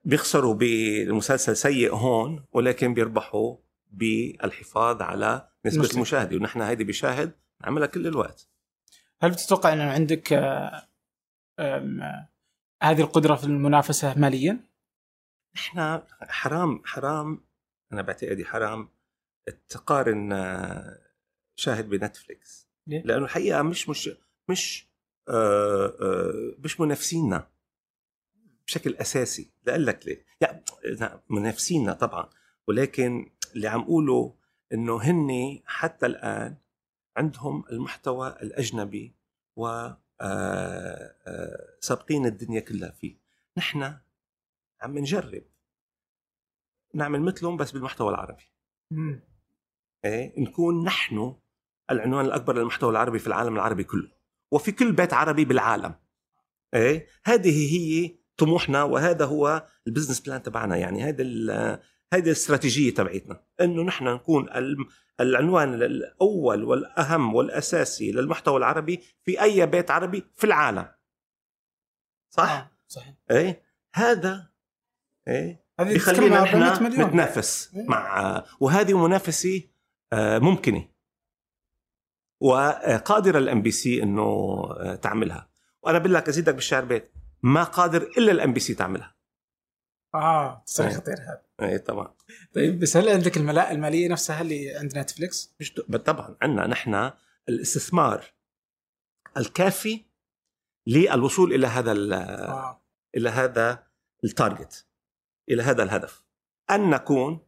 بيخسروا بالمسلسل سيء هون ولكن بيربحوا بالحفاظ على نسبة المشترك. المشاهدة ونحن هيدي بشاهد نعملها كل الوقت هل بتتوقع إنه عندك آه، آه، هذه القدرة في المنافسة ماليا؟ نحن حرام حرام أنا بعتقدي حرام تقارن آه، شاهد بنتفليكس. ليه؟ لأنه الحقيقة مش مش مش آه آه مش منافسينا بشكل أساسي. لأقول لك ليه. يعني منافسينا طبعا. ولكن اللي عم قوله إنه هن حتى الآن عندهم المحتوى الأجنبي و آه، آه، سابقين الدنيا كلها فيه. نحن عم نجرب. نعمل مثلهم بس بالمحتوى العربي. مم. إيه؟ نكون نحن العنوان الأكبر للمحتوى العربي في العالم العربي كله وفي كل بيت عربي بالعالم. إيه؟ هذه هي طموحنا وهذا هو ال business plan تبعنا يعني هذا هذه الاستراتيجية تبعتنا إنه نحن نكون العنوان الأول والأهم والأساسي للمحتوى العربي في أي بيت عربي في العالم. صح؟ آه، صحيح. إيه؟ هذا إيه؟ هذه بيخلينا تتكلم عن 400 نحن نتنافس إيه. مع وهذه منافسة ممكنة. وقادرة ال MBC إنه آه، تعملها. وأنا بقول لك أزيدك بالشعر بيت ما قادر إلا ال MBC تعملها. آه تصير إيه. خطير هذا. إيه طبعا. طيب بس هل عندك الملاءة المالية نفسها اللي عند نتفلكس؟ طبعا. عندنا نحن الاستثمار الكافي للوصول إلى هذا آه. إلى هذا ال target إلى هذا الهدف. أن نكون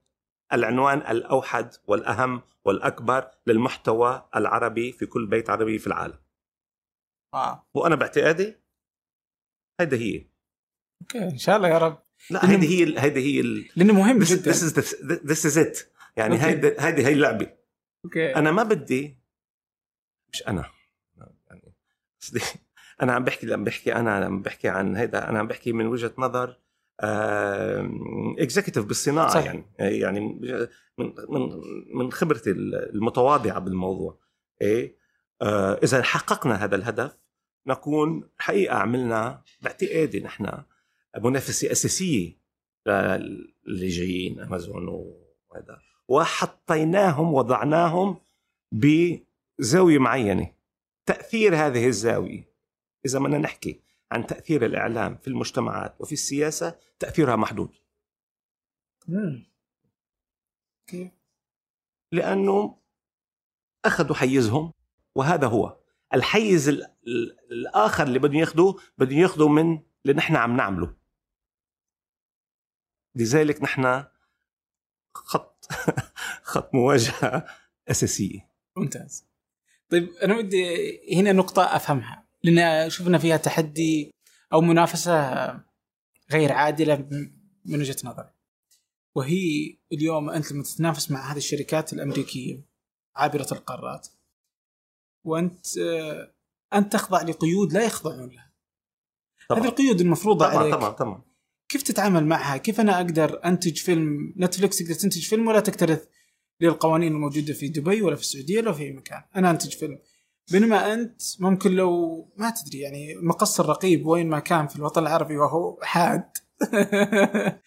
العنوان الأوحد والأهم والأكبر للمحتوى العربي في كل بيت عربي في العالم. آه وأنا باعتقادي هيدا هي. okay إن شاء الله يا رب. لا هيدي هي ال- هيدي هي ال- لأنه مهم this, جدا. this is the, this is it. يعني. هيدي هيدي هي اللعبة. okay. أنا ما بدي مش أنا. يعني قصدي أنا عم بحكي لما بحكي أنا لما بحكي عن هيدا أنا عم بحكي من وجهة نظر اكزيكتيف بالصناعة صح. يعني. يعني من من من خبرتي المتواضعة بالموضوع. إيه آه إذا حققنا هذا الهدف نكون حقيقة عملنا باعتقادي نحن منافسة أساسية لل- اللي جايين أمازون وهذا. وحطيناهم وضعناهم بزاوية معينة. تأثير هذه الزاوية إذا بدنا نحكي. عن تأثير الإعلام في المجتمعات وفي السياسة تأثيرها محدود. كيف؟ لأنه اخذوا حيزهم وهذا هو. الحيز الآخر اللي بدهم ياخذوه بدهم ياخذوا من اللي نحن عم نعمله. لذلك نحن خط <laughs> خط مواجهة أساسية. ممتاز. طيب أنا ودي هنا نقطة أفهمها. لأن شفنا فيها تحدي أو منافسة غير عادلة من وجهة نظري. وهي اليوم أنت لما تتنافس مع هذه الشركات الأمريكية عابرة القارات وأنت أنت تخضع لقيود لا يخضعون لها. هذه القيود المفروضة طبعا عليك. طبعا طبعا. كيف تتعامل معها؟ كيف أنا أقدر أنتج فيلم؟ نتفلكس تقدر تنتج فيلم ولا تكترث للقوانين الموجودة في دبي ولا في السعودية ولا في أي مكان، أنا أنتج فيلم. بينما أنت ممكن لو ما تدري يعني مقص الرقيب وين ما كان في الوطن العربي وهو حاد <laughs>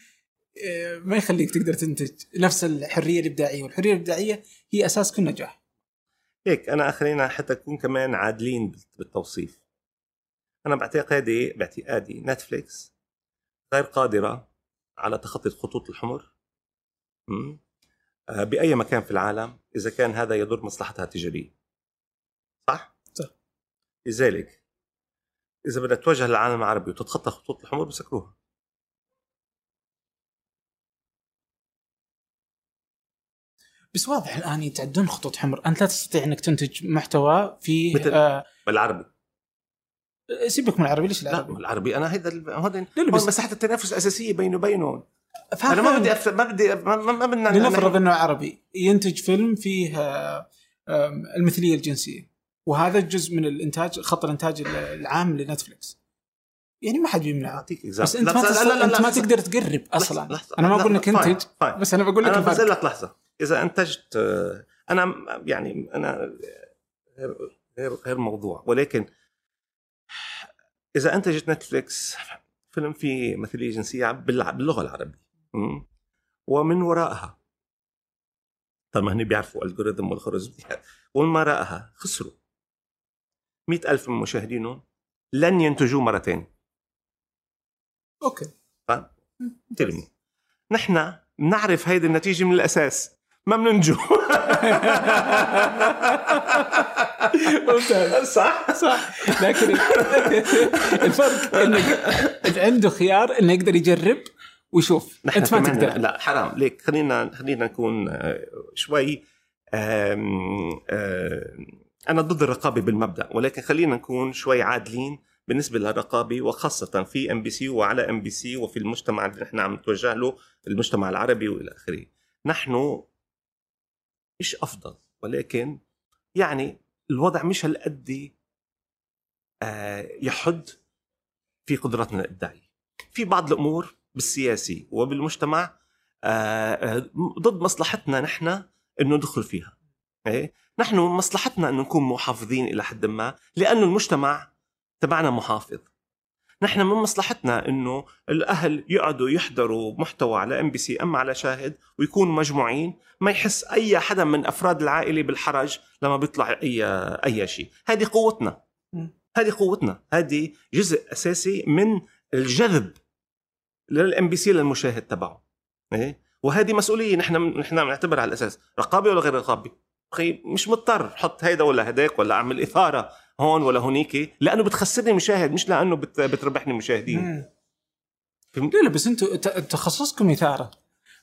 ما يخليك تقدر تنتج نفس الحرية الإبداعية، والحرية الإبداعية هي أساس كل نجاح. هيك أنا خلينا حتى نكون كمان عادلين بالتوصيف. أنا باعتقادي باعتقادي نتفليكس غير قادرة على تخطي الخطوط الحمر آه، بأي مكان في العالم إذا كان هذا يضر مصلحتها؟ صح لذلك إذا بدها تواجه العالم العربي وتتخطى خطوط الحمر بسكروها. بس واضح الآن يتعدون خطوط حمر، أنت لا تستطيع إنك تنتج محتوى في مثل آه بالعربي. سيبك من العربي ليش العربي؟ لا العربي؟ أنا لا بس مساحة التنافس الأساسية بيني وبينهم أنا ما بدي أف... ما بدي ما, ما بدنا لنفرض إنه عربي ينتج فيلم فيه المثلية الجنسية. وهذا جزء من الإنتاج خط الإنتاج العام لنتفلكس يعني ما حد بيمنع اعطيك بس أنت ما, لا لا لا أنت ما تقدر تقرب أصلا. لحظة. أنا ما أقول لك انتج بس أنا بقول لك أنا بنزل لك لحظة. إذا إنتجت أنا يعني أنا غير غير موضوع. ولكن إذا إنتجت نتفليكس فيلم فيه مثليه جنسيه باللغة العربية. ومن وراءها طبعا هن بيعرفوا ال algorithm والخوارزميات ومن وراءها خسروا. مئة ألف من مشاهدينهم لن ينتجوا مرة ثانية okay. ترمي. نحن بنعرف هيدي النتيجة من الأساس. ما بننتجو. ممتاز. <laughs> صح؟ صح. لكن الفرق إنك عنده خيار إنه يقدر يجرب ويشوف. أنت ما تقدر. لا حرام ليك خلينا خلينا نكون آه، شوي آم آم أنا ضد الرقابة بالمبدأ ولكن خلينا نكون شوي عادلين بالنسبة للرقابة وخاصة في MBC وعلى MBC وفي المجتمع اللي نحن عم نتوجه له المجتمع العربي وإلى آخره. نحن مش أفضل ولكن يعني الوضع مش هالقد آه، يحد في قدرتنا الابداعيه في بعض الأمور بالسياسي وبالمجتمع آه، آه، ضد مصلحتنا نحن إنه ندخل فيها. إيه؟ نحن مصلحتنا انه نكون محافظين إلى حد ما لأنه المجتمع تبعنا محافظ. نحن من مصلحتنا إنه الأهل يقعدوا يحضروا محتوى على MBC أما على شاهد ويكونوا مجموعين ما يحس أي حدا من أفراد العائلة بالحرج لما بيطلع أي أي شيء هذه قوتنا. هذه قوتنا. هذه جزء أساسي من الجذب لل MBC للمشاهد تبعه. إيه؟ وهذه مسؤولية نحن نحن بنعتبرها على الأساس رقابة ولا غير رقابة؟ أخي مش مضطر. حط هيدا ولا هداك ولا أعمل إثارة هون ولا هونيك لأنه بتخسرني مشاهد مش لأنه بتربحني مشاهدين. لا لا بس أنتم تخصصكم إثارة.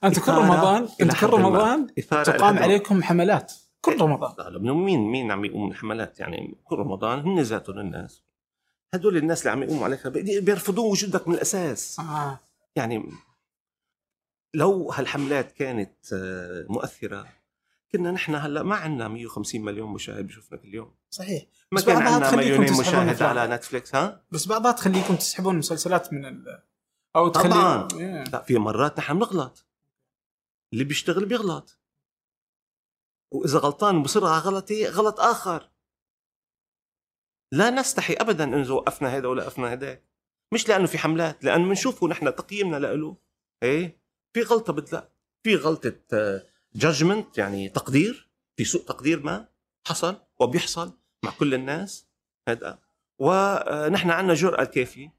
أنت كل رمضان أنت كل رمضان تقام عليكم حملات. كل رمضان. لا مين مين عم يقوم حملات يعني كل رمضان هن ذاتهم الناس. هدول الناس اللي عم يقوموا عليك بيرفضون وجودك من الأساس. آه. يعني لو هالحملات كانت آه، مؤثرة كنا نحن هلا ما عندنا 150 مليون مشاهد بشوفنا كل يوم. صحيح. ما كان عندنا مليونين مشاهد على نتفليكس ها؟ بس بعضها تخليكم تسحبون مسلسلات من ال... أو تخلي طبعا. Yeah. لا في مرات نحن بنغلط. اللي بيشتغل بيغلط. وإذا غلطان بسرعة غلطي غلط آخر. لا نستحي ابدا انه وقفنا هذا ولا وقفنا هذاك مش لأنه في حملات لأنه بنشوفه نحن تقييمنا له إيه؟ في غلطة بدلا في غلطة judgment يعني تقدير في سوء تقدير ما حصل وبيحصل مع كل الناس. هذا. ونحن عندنا جرأة الكافية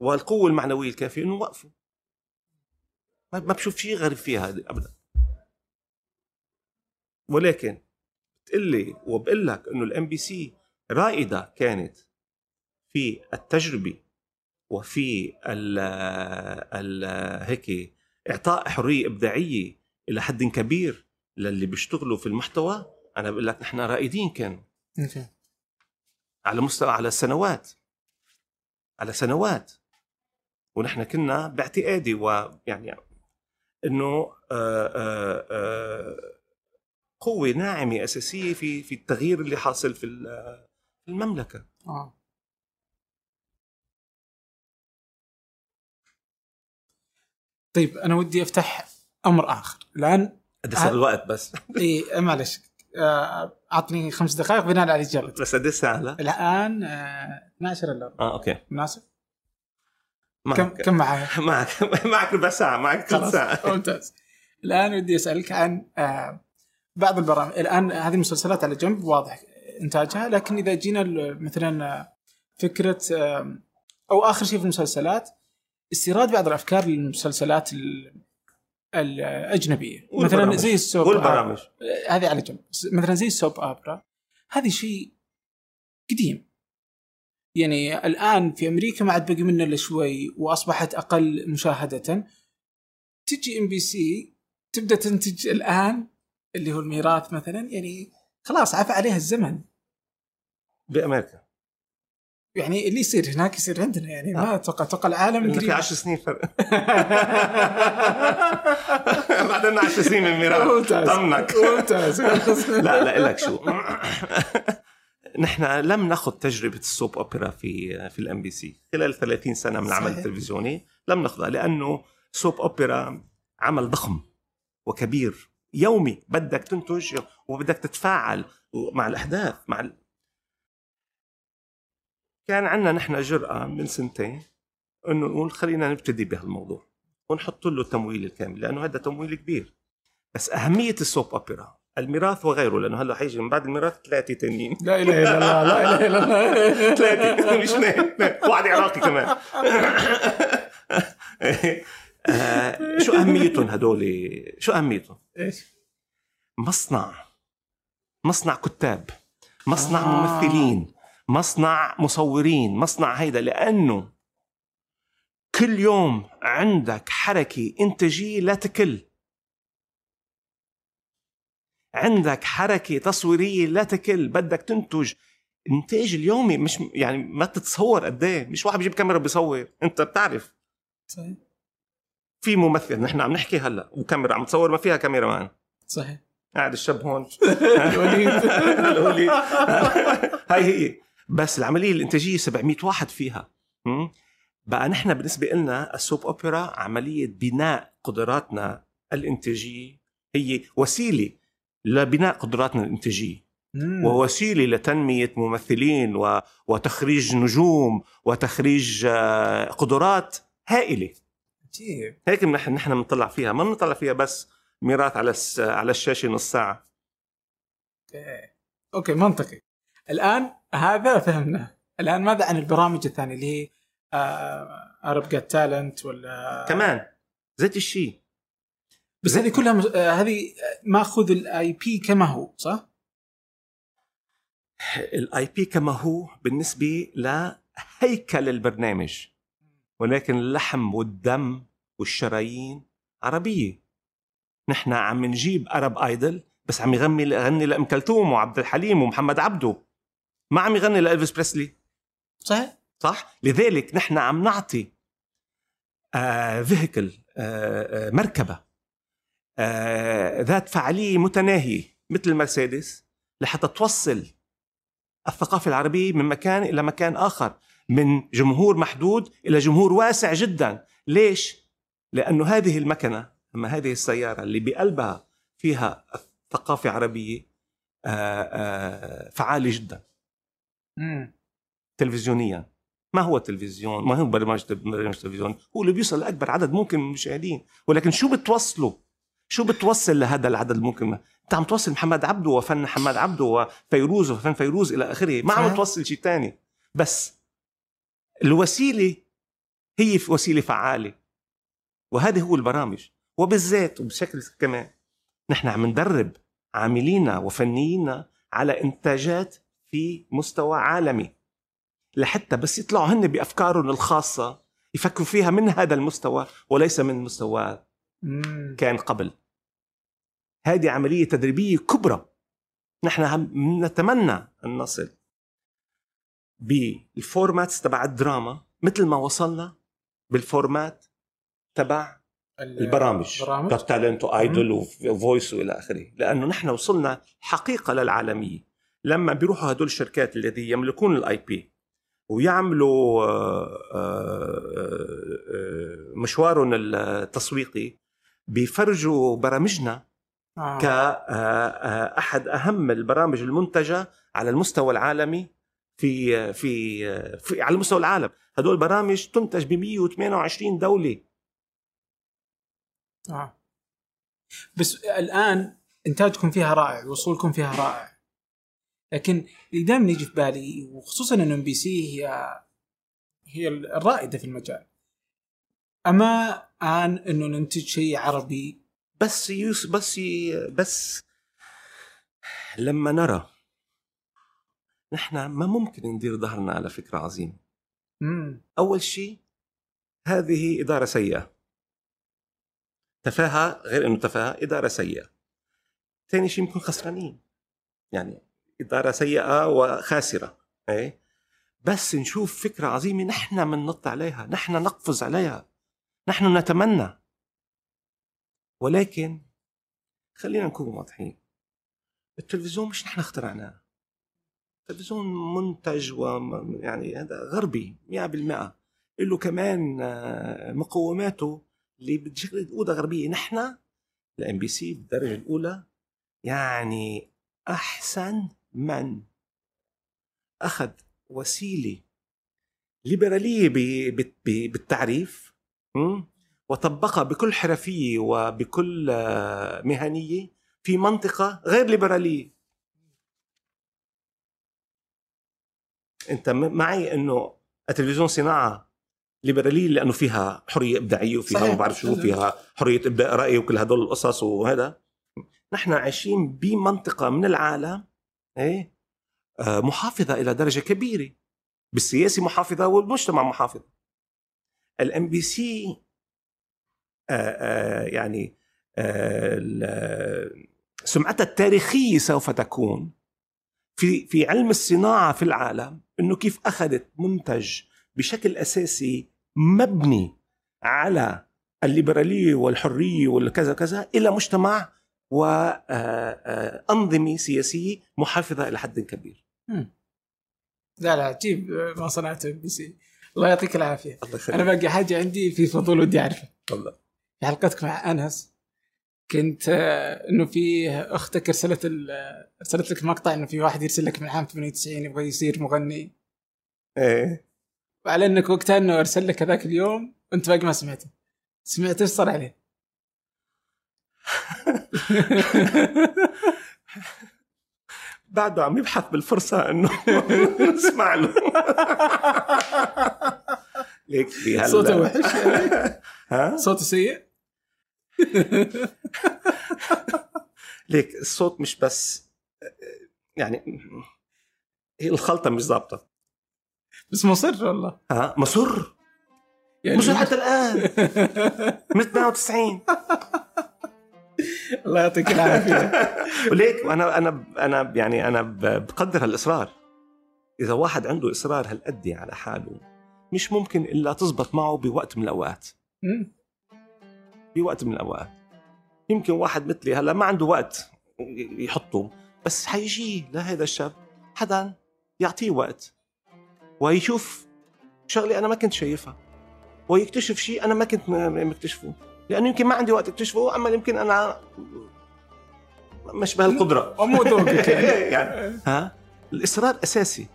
والقوة المعنوية الكافية إنه نوقفه ما بشوف شيء غريب فيها هذه ابدا. ولكن بتقول لي وبقول لك إنه ال MBC رائدة كانت في التجربة وفي ال ال هيك إعطاء حرية إبداعية إلى حد كبير للي بيشتغلوا في المحتوى أنا بقول لك نحن رائدين كانوا. على مستوى على سنوات. على سنوات. ونحن كنا باعتقادي ويعني إنه آه، آه، آه، قوة ناعمة أساسية في في التغيير اللي حاصل في المملكة. آه. طيب أنا ودي أفتح أمر آخر. الآن قد صار الوقت بس. <laughs> إي معلش أعطني خمس دقائق بناء على الاجابه بس ساعة لا؟ الآن 12 إلا آه أوكي. مناسب؟ معك. كم كم معايا؟ <laughs> معك. معك ربع ساعة معك ثلث ساعة. ممتاز. الآن ودي أسألك عن آه، بعض البرامج. الآن هذه المسلسلات على جنب واضح إنتاجها لكن إذا جينا مثلا آه، فكرة أو آخر شيء في المسلسلات استيراد بعض الأفكار للمسلسلات الأجنبية. مثلا زي السوب والبرامج. هذه على جنب. مثلا زي السوب أوبرا هذه شيء قديم. يعني الآن في أمريكا ما عاد بقي منه إلا شوي وأصبحت أقل مشاهدة. تجي MBC تبدأ تنتج الآن اللي هو الميراث مثلا يعني خلاص عفى عليها الزمن. بأمريكا. يعني اللي يصير هناك يصير عندنا يعني ما أتوقع أتوقع العالم قريب في 10 سنين فرق. بعد لنا 10 سنين من الميراث ممتاز. طمنك. ممتاز. <laughs> لا لا لك شو. <laughs> نحن لم ناخذ تجربة ال soap opera في في ال MBC خلال 30 سنة من العمل التلفزيوني لم ناخذها لأنه سوب أوبرا عمل ضخم وكبير يومي. بدك تنتج وبدك تتفاعل مع الاحداث مع. كان عندنا نحن جرأة من سنتين إنه نقول خلينا نبتدي بهالموضوع ونحط له التمويل الكامل لأنه هذا تمويل كبير. بس أهمية السوب أوبرا الميراث وغيره لأنه هلأ حيجي من بعد الميراث ثلاثة تانيين. لا إله إلا الله لا إله إلا الله. <laughs> ثلاثة مش اثنين واحد عراقي كمان. آه <laughs> شو أهميتهم هدول؟ شو أهميتهم؟ إيش؟ مصنع. مصنع كتاب. مصنع آه. ممثلين. مصنع مصورين مصنع هيدا لأنه كل يوم عندك حركة إنتاجية لا تكل. عندك حركة تصويرية لا تكل بدك تنتج إنتاج اليومي مش يعني ما تتصور قد إيه مش واحد بيجيب كاميرا بيصور أنت بتعرف. صحيح. في ممثل نحن عم نحكي هلأ وكاميرا عم تصور ما فيها كاميرا مان صحيح. قاعد الشاب هون. <laughs> الوليد. <laughs> الوليد. <laughs> هاي هي. بس العملية الإنتاجية 700 واحد فيها. بقى نحن بالنسبة لنا السوب أوبرا عملية بناء قدراتنا الإنتاجية. هي وسيلة لبناء قدراتنا الإنتاجية. ووسيلة لتنمية ممثلين و... وتخريج نجوم وتخريج آه، قدرات هائلة. عجيب هيك نحن نحن بنطلع فيها. ما بنطلع فيها بس ميراث على. على الشاشة نص ساعة. okay. okay منطقي. الآن هذا فهمنا. الآن ماذا عن البرامج الثانية اللي هي Arabs Got Talent ولا؟ كمان. ذات الشيء بس هذه كلها مز... آه، هذه ماخذ ال IP كما هو صح؟ ال IP كما هو بالنسبة لهيكل البرنامج ولكن اللحم والدم والشرايين عربية. نحن عم نجيب Arab Idol بس عم يغني يغني لأم كلثوم وعبد الحليم ومحمد عبده. ما عم يغني لإلفيس بريسلي. صحيح. صح؟ لذلك نحن عم نعطي آه فيهيكل آه آه مركبة آه، ذات فعالية متناهية مثل المرسيدس لحتى توصل الثقافة العربية من مكان إلى مكان آخر من جمهور محدود إلى جمهور واسع جدا. ليش؟ لأنه هذه المكنة أما هذه السيارة اللي بقلبها فيها ثقافه عربيه آه، آه، فعالة جدا. مم. تلفزيونيا ما هو تلفزيون؟ ما هو برنامج برنامج تلفزيون؟ هو اللي بيوصل لأكبر عدد ممكن من المشاهدين ولكن شو بتوصله شو بتوصل لهذا العدد الممكن أنت عم توصل محمد عبده وفن محمد عبده وفيروز وفن فيروز إلى آخره. ما عم توصل شيء ثاني بس الوسيلة هي وسيلة فعالة. وهذه هو البرامج. وبالذات وبشكل كمان نحن عم ندرب عاملينا وفنيينا على إنتاجات في مستوى عالمي. لحتى بس يطلعوا هن بأفكارهم الخاصة يفكروا فيها من هذا المستوى وليس من مستوى كان قبل. هذه عملية تدريبية كبرى. نحن نتمنى أن نصل بال formats تبع الدراما مثل ما وصلنا بال format تبع البرامج Got Talent و Idol و Voice والى آخره. لأنه نحن وصلنا حقيقة للعالمية. لما بيروحوا هدول الشركات الذي يملكون الاي بي ويعملوا آه، آه، آه، مشوارهم التسويقي بيفرجوا برامجنا آه. كأحد أهم البرامج المنتجة على المستوى العالمي في في, في على مستوى العالم هدول برامج تنتج ب 128 دولة آه. بس الآن إنتاجكم فيها رائع وصولكم فيها رائع لكن اللي دائما يجي في بالي وخصوصا إن إم بي سي هي هي الرائدة في المجال. أما آن إنه ننتج شيء عربي بس يوس بس بس لما نرى نحن ما ممكن ندير ظهرنا على فكرة عظيمه مم. أول شيء هذه إدارة سيئة. تفاهة غير إنه تفاهة إدارة سيئة. ثاني شيء نكون خسرانين. يعني إدارة سيئة وخاسرة إيه؟ بس نشوف فكرة عظيمة نحن بننط عليها نحن نقفز عليها نحن نتمنى. ولكن خلينا نكون واضحين التلفزيون مش نحن اخترعناه. التلفزيون منتج ويعني هذا غربي 100% له كمان آه، مقوماته اللي بشكل الاولى غربية. نحن الام بي سي بالدرجة الأولى يعني أحسن من؟ أخذ وسيلة ليبرالية بالتعريف وطبقها بكل حرفية وبكل آه، مهنية في منطقة غير ليبرالية. أنت معي أنه التلفزيون صناعة ليبرالية لأنه فيها حرية إبداعية وفيها ما بعرف شو فيها حرية إبداء رأي وكل هدول القصص وهذا. نحن عايشين بمنطقة من العالم إيه؟ آه، محافظة إلى درجة كبيرة. بالسياسة محافظة والمجتمع محافظ ال MBC يعني آه، سمعتها التاريخية سوف تكون في في علم الصناعة في العالم إنه كيف أخذت منتج بشكل أساسي مبني على الليبرالية والحرية والكذا كذا إلى مجتمع وأنظمة سياسية محافظة إلى حد كبير. لا لا عجيب ما صنعته بي سي. الله يعطيك العافية. أنا باقي حاجة عندي في فضول ودي أعرفها تفضل. في حلقتك مع أنس كنت إنه في أختك ارسلت ارسلت لك مقطع إنه في واحد يرسل لك من عام 98 يبغى يصير مغني. إيه. وعلى إنك وقتها إنه أرسل لك هذاك اليوم وانت باقي ما سمعته. سمعت إيش صار عليه؟ <laughs> بعده عم يبحث بالفرصة إنه <laughs> نسمع له. <laughs> ليك في هلا. صوته وحش ها؟ صوته سيء؟ ليك الصوت مش بس يعني هي الخلطة مش ظابطة بس مصر والله. ها؟ مصر؟ يعني مصر حتى الآن. من 98 الله يعطيك العافية. <laughs> وليك أنا أنا أنا يعني أنا بقدر هالإصرار. إذا واحد عنده إصرار هالقد على حاله مش ممكن إلا تزبط معه بوقت من الأوقات. بوقت من الأوقات. يمكن واحد مثلي هلأ ما عنده وقت يحطه بس حيجي لهذا الشاب حدا يعطيه وقت ويشوف شغلة أنا ما كنت شايفها ويكتشف شيء أنا ما كنت مكتشفه. لأنه يمكن ما عندي وقت اكتشفه أما يمكن أنا مش بهالقدرة. <laughs> مو ذوقك <laughs> يعني. ها؟ الإصرار أساسي.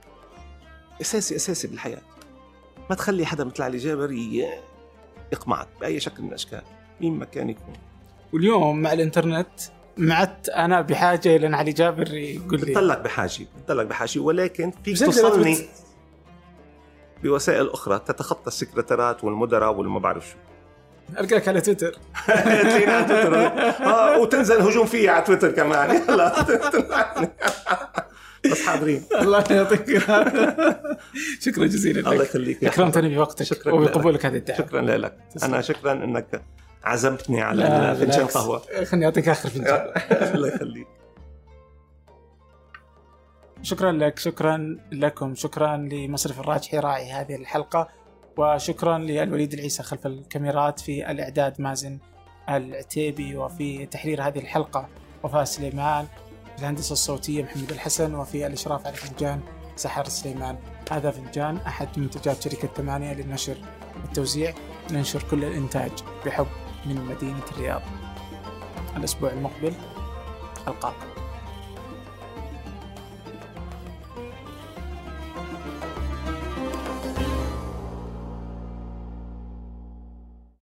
أساسي أساسي بالحياة. ما تخلي حدا مثل علي جابر يقمعك بأي شكل من الأشكال مين ما كان يكون. واليوم مع الإنترنت معت أنا بحاجة إلى إن علي جابر يقول لي بتضلك بحاجه بتضلك بحاجه ولكن فيك توصلني بت- بوسائل أخرى تتخطى السكرتيرات والمدراء والما بعرف شو. القاك على تويتر. على تويتر. <laughs> آه وتنزل هجوم فيي على تويتر كمان. <laughs> يلا. <laughs> بس حاضرين. الله يعطيك. شكرا جزيلا الله لك يخليك. يا أكرمتني بوقتك. شكراً وبقبولك هذه الدعوة. شكرا لك. أنا شكرا إنك عزمتني على فنجان. قهوة. خليني أعطيك آخر فنجان الله يخليك. شكرا لك. شكرا لكم. شكرا لمصرف الراجحي راعي هذه الحلقة. وشكرا للوليد العيسى خلف الكاميرات في الإعداد مازن العتيبي وفي تحرير هذه الحلقة وفاء سليمان في الهندسة الصوتية محمد الحسن وفي الإشراف على فنجان سحر سليمان. هذا فنجان أحد منتجات شركة ثمانية للنشر والتوزيع. ننشر كل الإنتاج بحب من مدينة الرياض. الأسبوع المقبل ألقاكم.